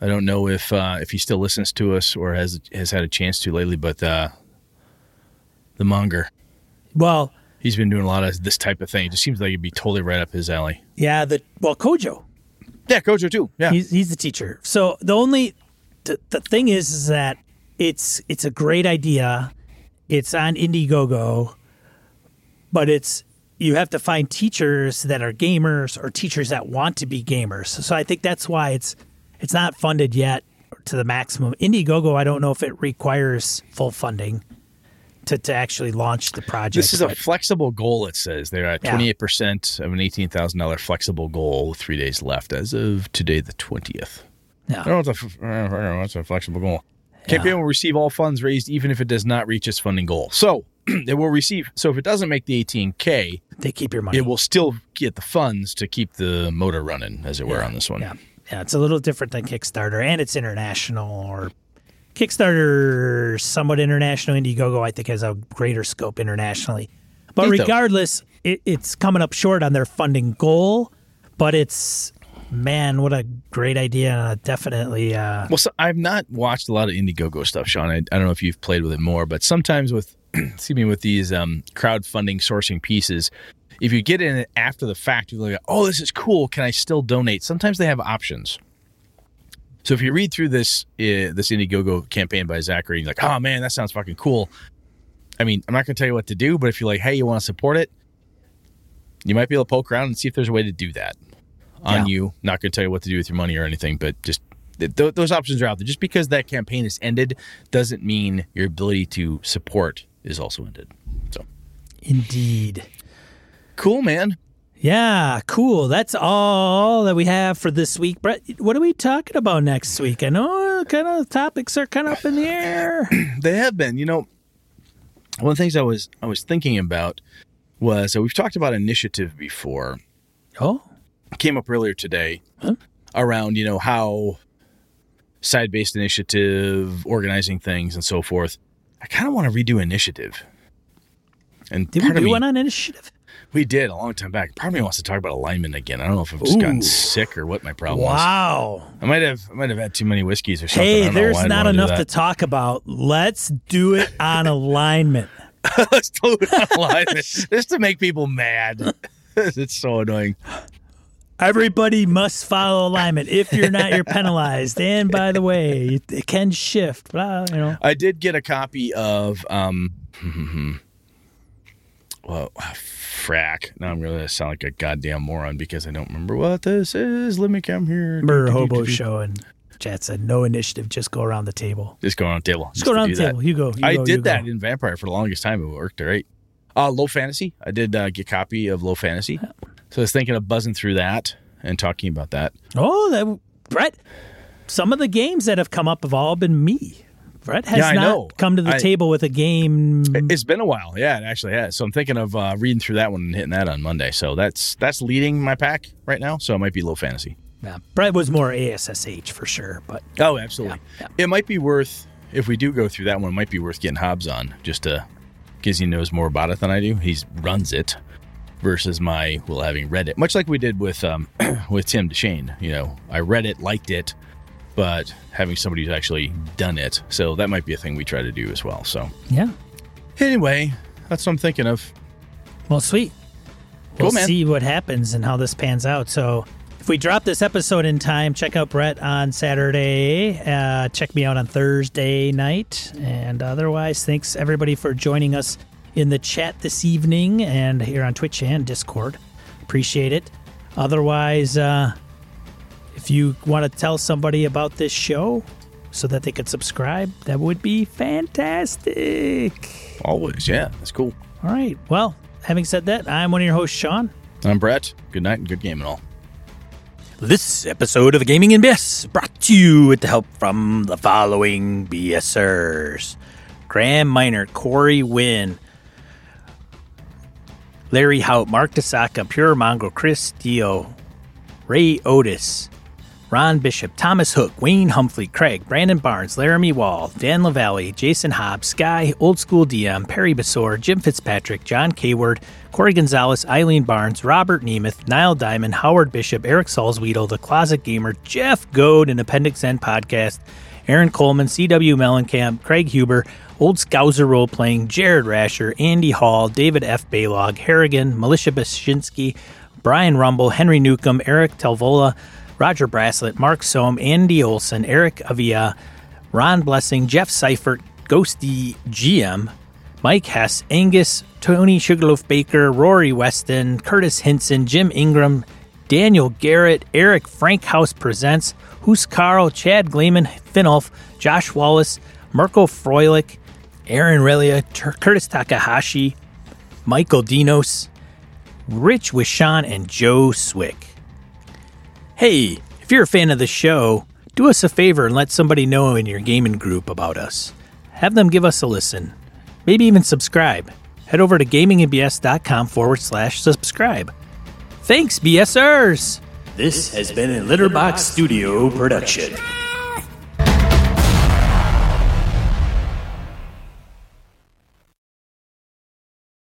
I don't know if uh, if he still listens to us or has has had a chance to lately, but uh, the monger, Well, he's been doing a lot of this type of thing. It just seems like it'd be totally right up his alley. yeah, the well, Kojo. Yeah, Kojo too. Yeah, He's, he's the teacher. So the only the, the thing is, is that it's it's a great idea. It's on Indiegogo, but it's you have to find teachers that are gamers or teachers that want to be gamers. So I think that's why it's it's not funded yet to the maximum. Indiegogo, I don't know if it requires full funding to, to actually launch the project. This is a flexible goal. It says they're at Yeah. twenty eight percent of an eighteen thousand dollar flexible goal. with Three days left as of today, the twentieth. I yeah. don't know what's a, f- I don't know what's a flexible goal. Campaign will receive all funds raised even if it does not reach its funding goal. So it will receive. So if it doesn't make the 18k, they keep your money. it will still get the funds to keep the motor running, as it were, on this one. Yeah. Yeah, it's a little different than Kickstarter, and it's international. Or Kickstarter, somewhat international. Indiegogo, I think, has a greater scope internationally. But regardless, it, it's coming up short on their funding goal. But it's man, what a great idea! Uh, definitely. Uh, Well, so I've not watched a lot of Indiegogo stuff, Sean. I, I don't know if you've played with it more, but sometimes with, excuse me, with these um, crowdfunding sourcing pieces, if you get in it after the fact, you're like, oh, this is cool. Can I still donate? Sometimes they have options. So if you read through this uh, this Indiegogo campaign by Zachary, you're like, oh man, that sounds fucking cool. I mean, I'm not going to tell you what to do, but if you're like, hey, you want to support it, you might be able to poke around and see if there's a way to do that on Yeah. you. Not going to tell you what to do with your money or anything, but just th- th- those options are out there. Just because that campaign is ended doesn't mean your ability to support is also ended. So indeed. cool, man. Yeah, cool. That's all that we have for this week. Brett, what are we talking about next week? I know kind of topics are kind of up in the air. They have been. You know, one of the things I was I was thinking about was uh, we've talked about initiative before. Oh, came up earlier today Huh? around you know how side-based initiative organizing things and so forth i kind of want to redo initiative and did we do me, one on initiative? We did a long time back part of me wants to talk about alignment again i don't know if i've just gotten sick or what my problem was Wow. i might have i might have had too many whiskeys or something Hey, there's not enough to talk about. Let's do it on alignment. let's do it on alignment just to make people mad it's so annoying Everybody must follow alignment. If you're not, you're penalized. And by the way, it can shift. Blah, you know. I did get a copy of um well frack. Now I'm really gonna sound like a goddamn moron because I don't remember what this is. Let me come here. Remember Hobo Show and Chat said no initiative, just go around the table. Just go around the table. Just go around the that. table. You go. You I go, did that go. in Vampire for the longest time. It worked great. Uh, Low Fantasy. I did uh, get a copy of Low Fantasy. So I was thinking of buzzing through that and talking about that. Oh, that Brett. Some of the games that have come up have all been me. Brett has Yeah, not come to the I- table with a game. It- It's been a while. Yeah, it actually has. So I'm thinking of uh, reading through that one and hitting that on Monday. So that's that's leading my pack right now. So it might be Low Fantasy. Yeah, Brett was more ASSH for sure, but Oh, absolutely. Yeah, It might be worth if we do go through that one. It might be worth getting Hobbs on just to because he knows more about it than I do. He runs it versus my well having read it, much like we did with um with Tim Deshane. You know, I read it, liked it, but having somebody who's actually done it. So that might be a thing we try to do as well. So yeah. anyway, that's what I'm thinking of. Well, sweet. We'll man. see what happens and how this pans out. So, if we drop this episode in time, check out Brett on Saturday. Uh, check me out on Thursday night. And otherwise, thanks everybody for joining us in the chat this evening and here on Twitch and Discord. Appreciate it. Otherwise, uh, if you want to tell somebody about this show so that they could subscribe, that would be fantastic. Always, yeah, that's cool. All right. Well, having said that, I'm one of your hosts, Sean. I'm Brett. Good night and good game and all. This episode of Gaming and BS brought to you with the help from the following BSers Graham Miner, Corey Wynn, Larry Hout, Mark DeSaka, Pure Mongo, Chris Dio, Ray Otis, Ron Bishop, Thomas Hook, Wayne Humphrey, Craig, Brandon Barnes, Laramie Wall, Dan LaValle, Jason Hobbs, Sky, Old School DM, Perry Basor, Jim Fitzpatrick, John Kayward, Corey Gonzalez, Eileen Barnes, Robert Nemeth, Niall Diamond, Howard Bishop, Eric Salzwedel, The Closet Gamer, Jeff Goad, and Appendix N Podcast, Aaron Coleman, CW Mellencamp, Craig Huber, Old Scouser Role Playing, Jared Rasher, Andy Hall, David F. Baylog, Harrigan, Militia Bashinsky, Brian Rumble, Henry Newcomb, Eric Telvola, Roger Braslett, Mark Soam, Andy Olson, Eric Avia, Ron Blessing, Jeff Seifert, Ghosty GM, Mike Hess, Angus, Tony Sugarloaf Baker, Rory Weston, Curtis Hinson, Jim Ingram, Daniel Garrett, Eric Frankhouse Presents, Hoos Carl, Chad Gleeman, Finolf, Josh Wallace, Mirko Froelich, Aaron Relia, Tur- Curtis Takahashi, Michael Dinos, Rich Wishan, and Joe Swick. Hey, if you're a fan of the show, do us a favor and let somebody know in your gaming group about us. Have them give us a listen. Maybe even subscribe. Head over to gamingandbs.com forward slash subscribe. Thanks, BSers! This has been a Litterbox Studio production.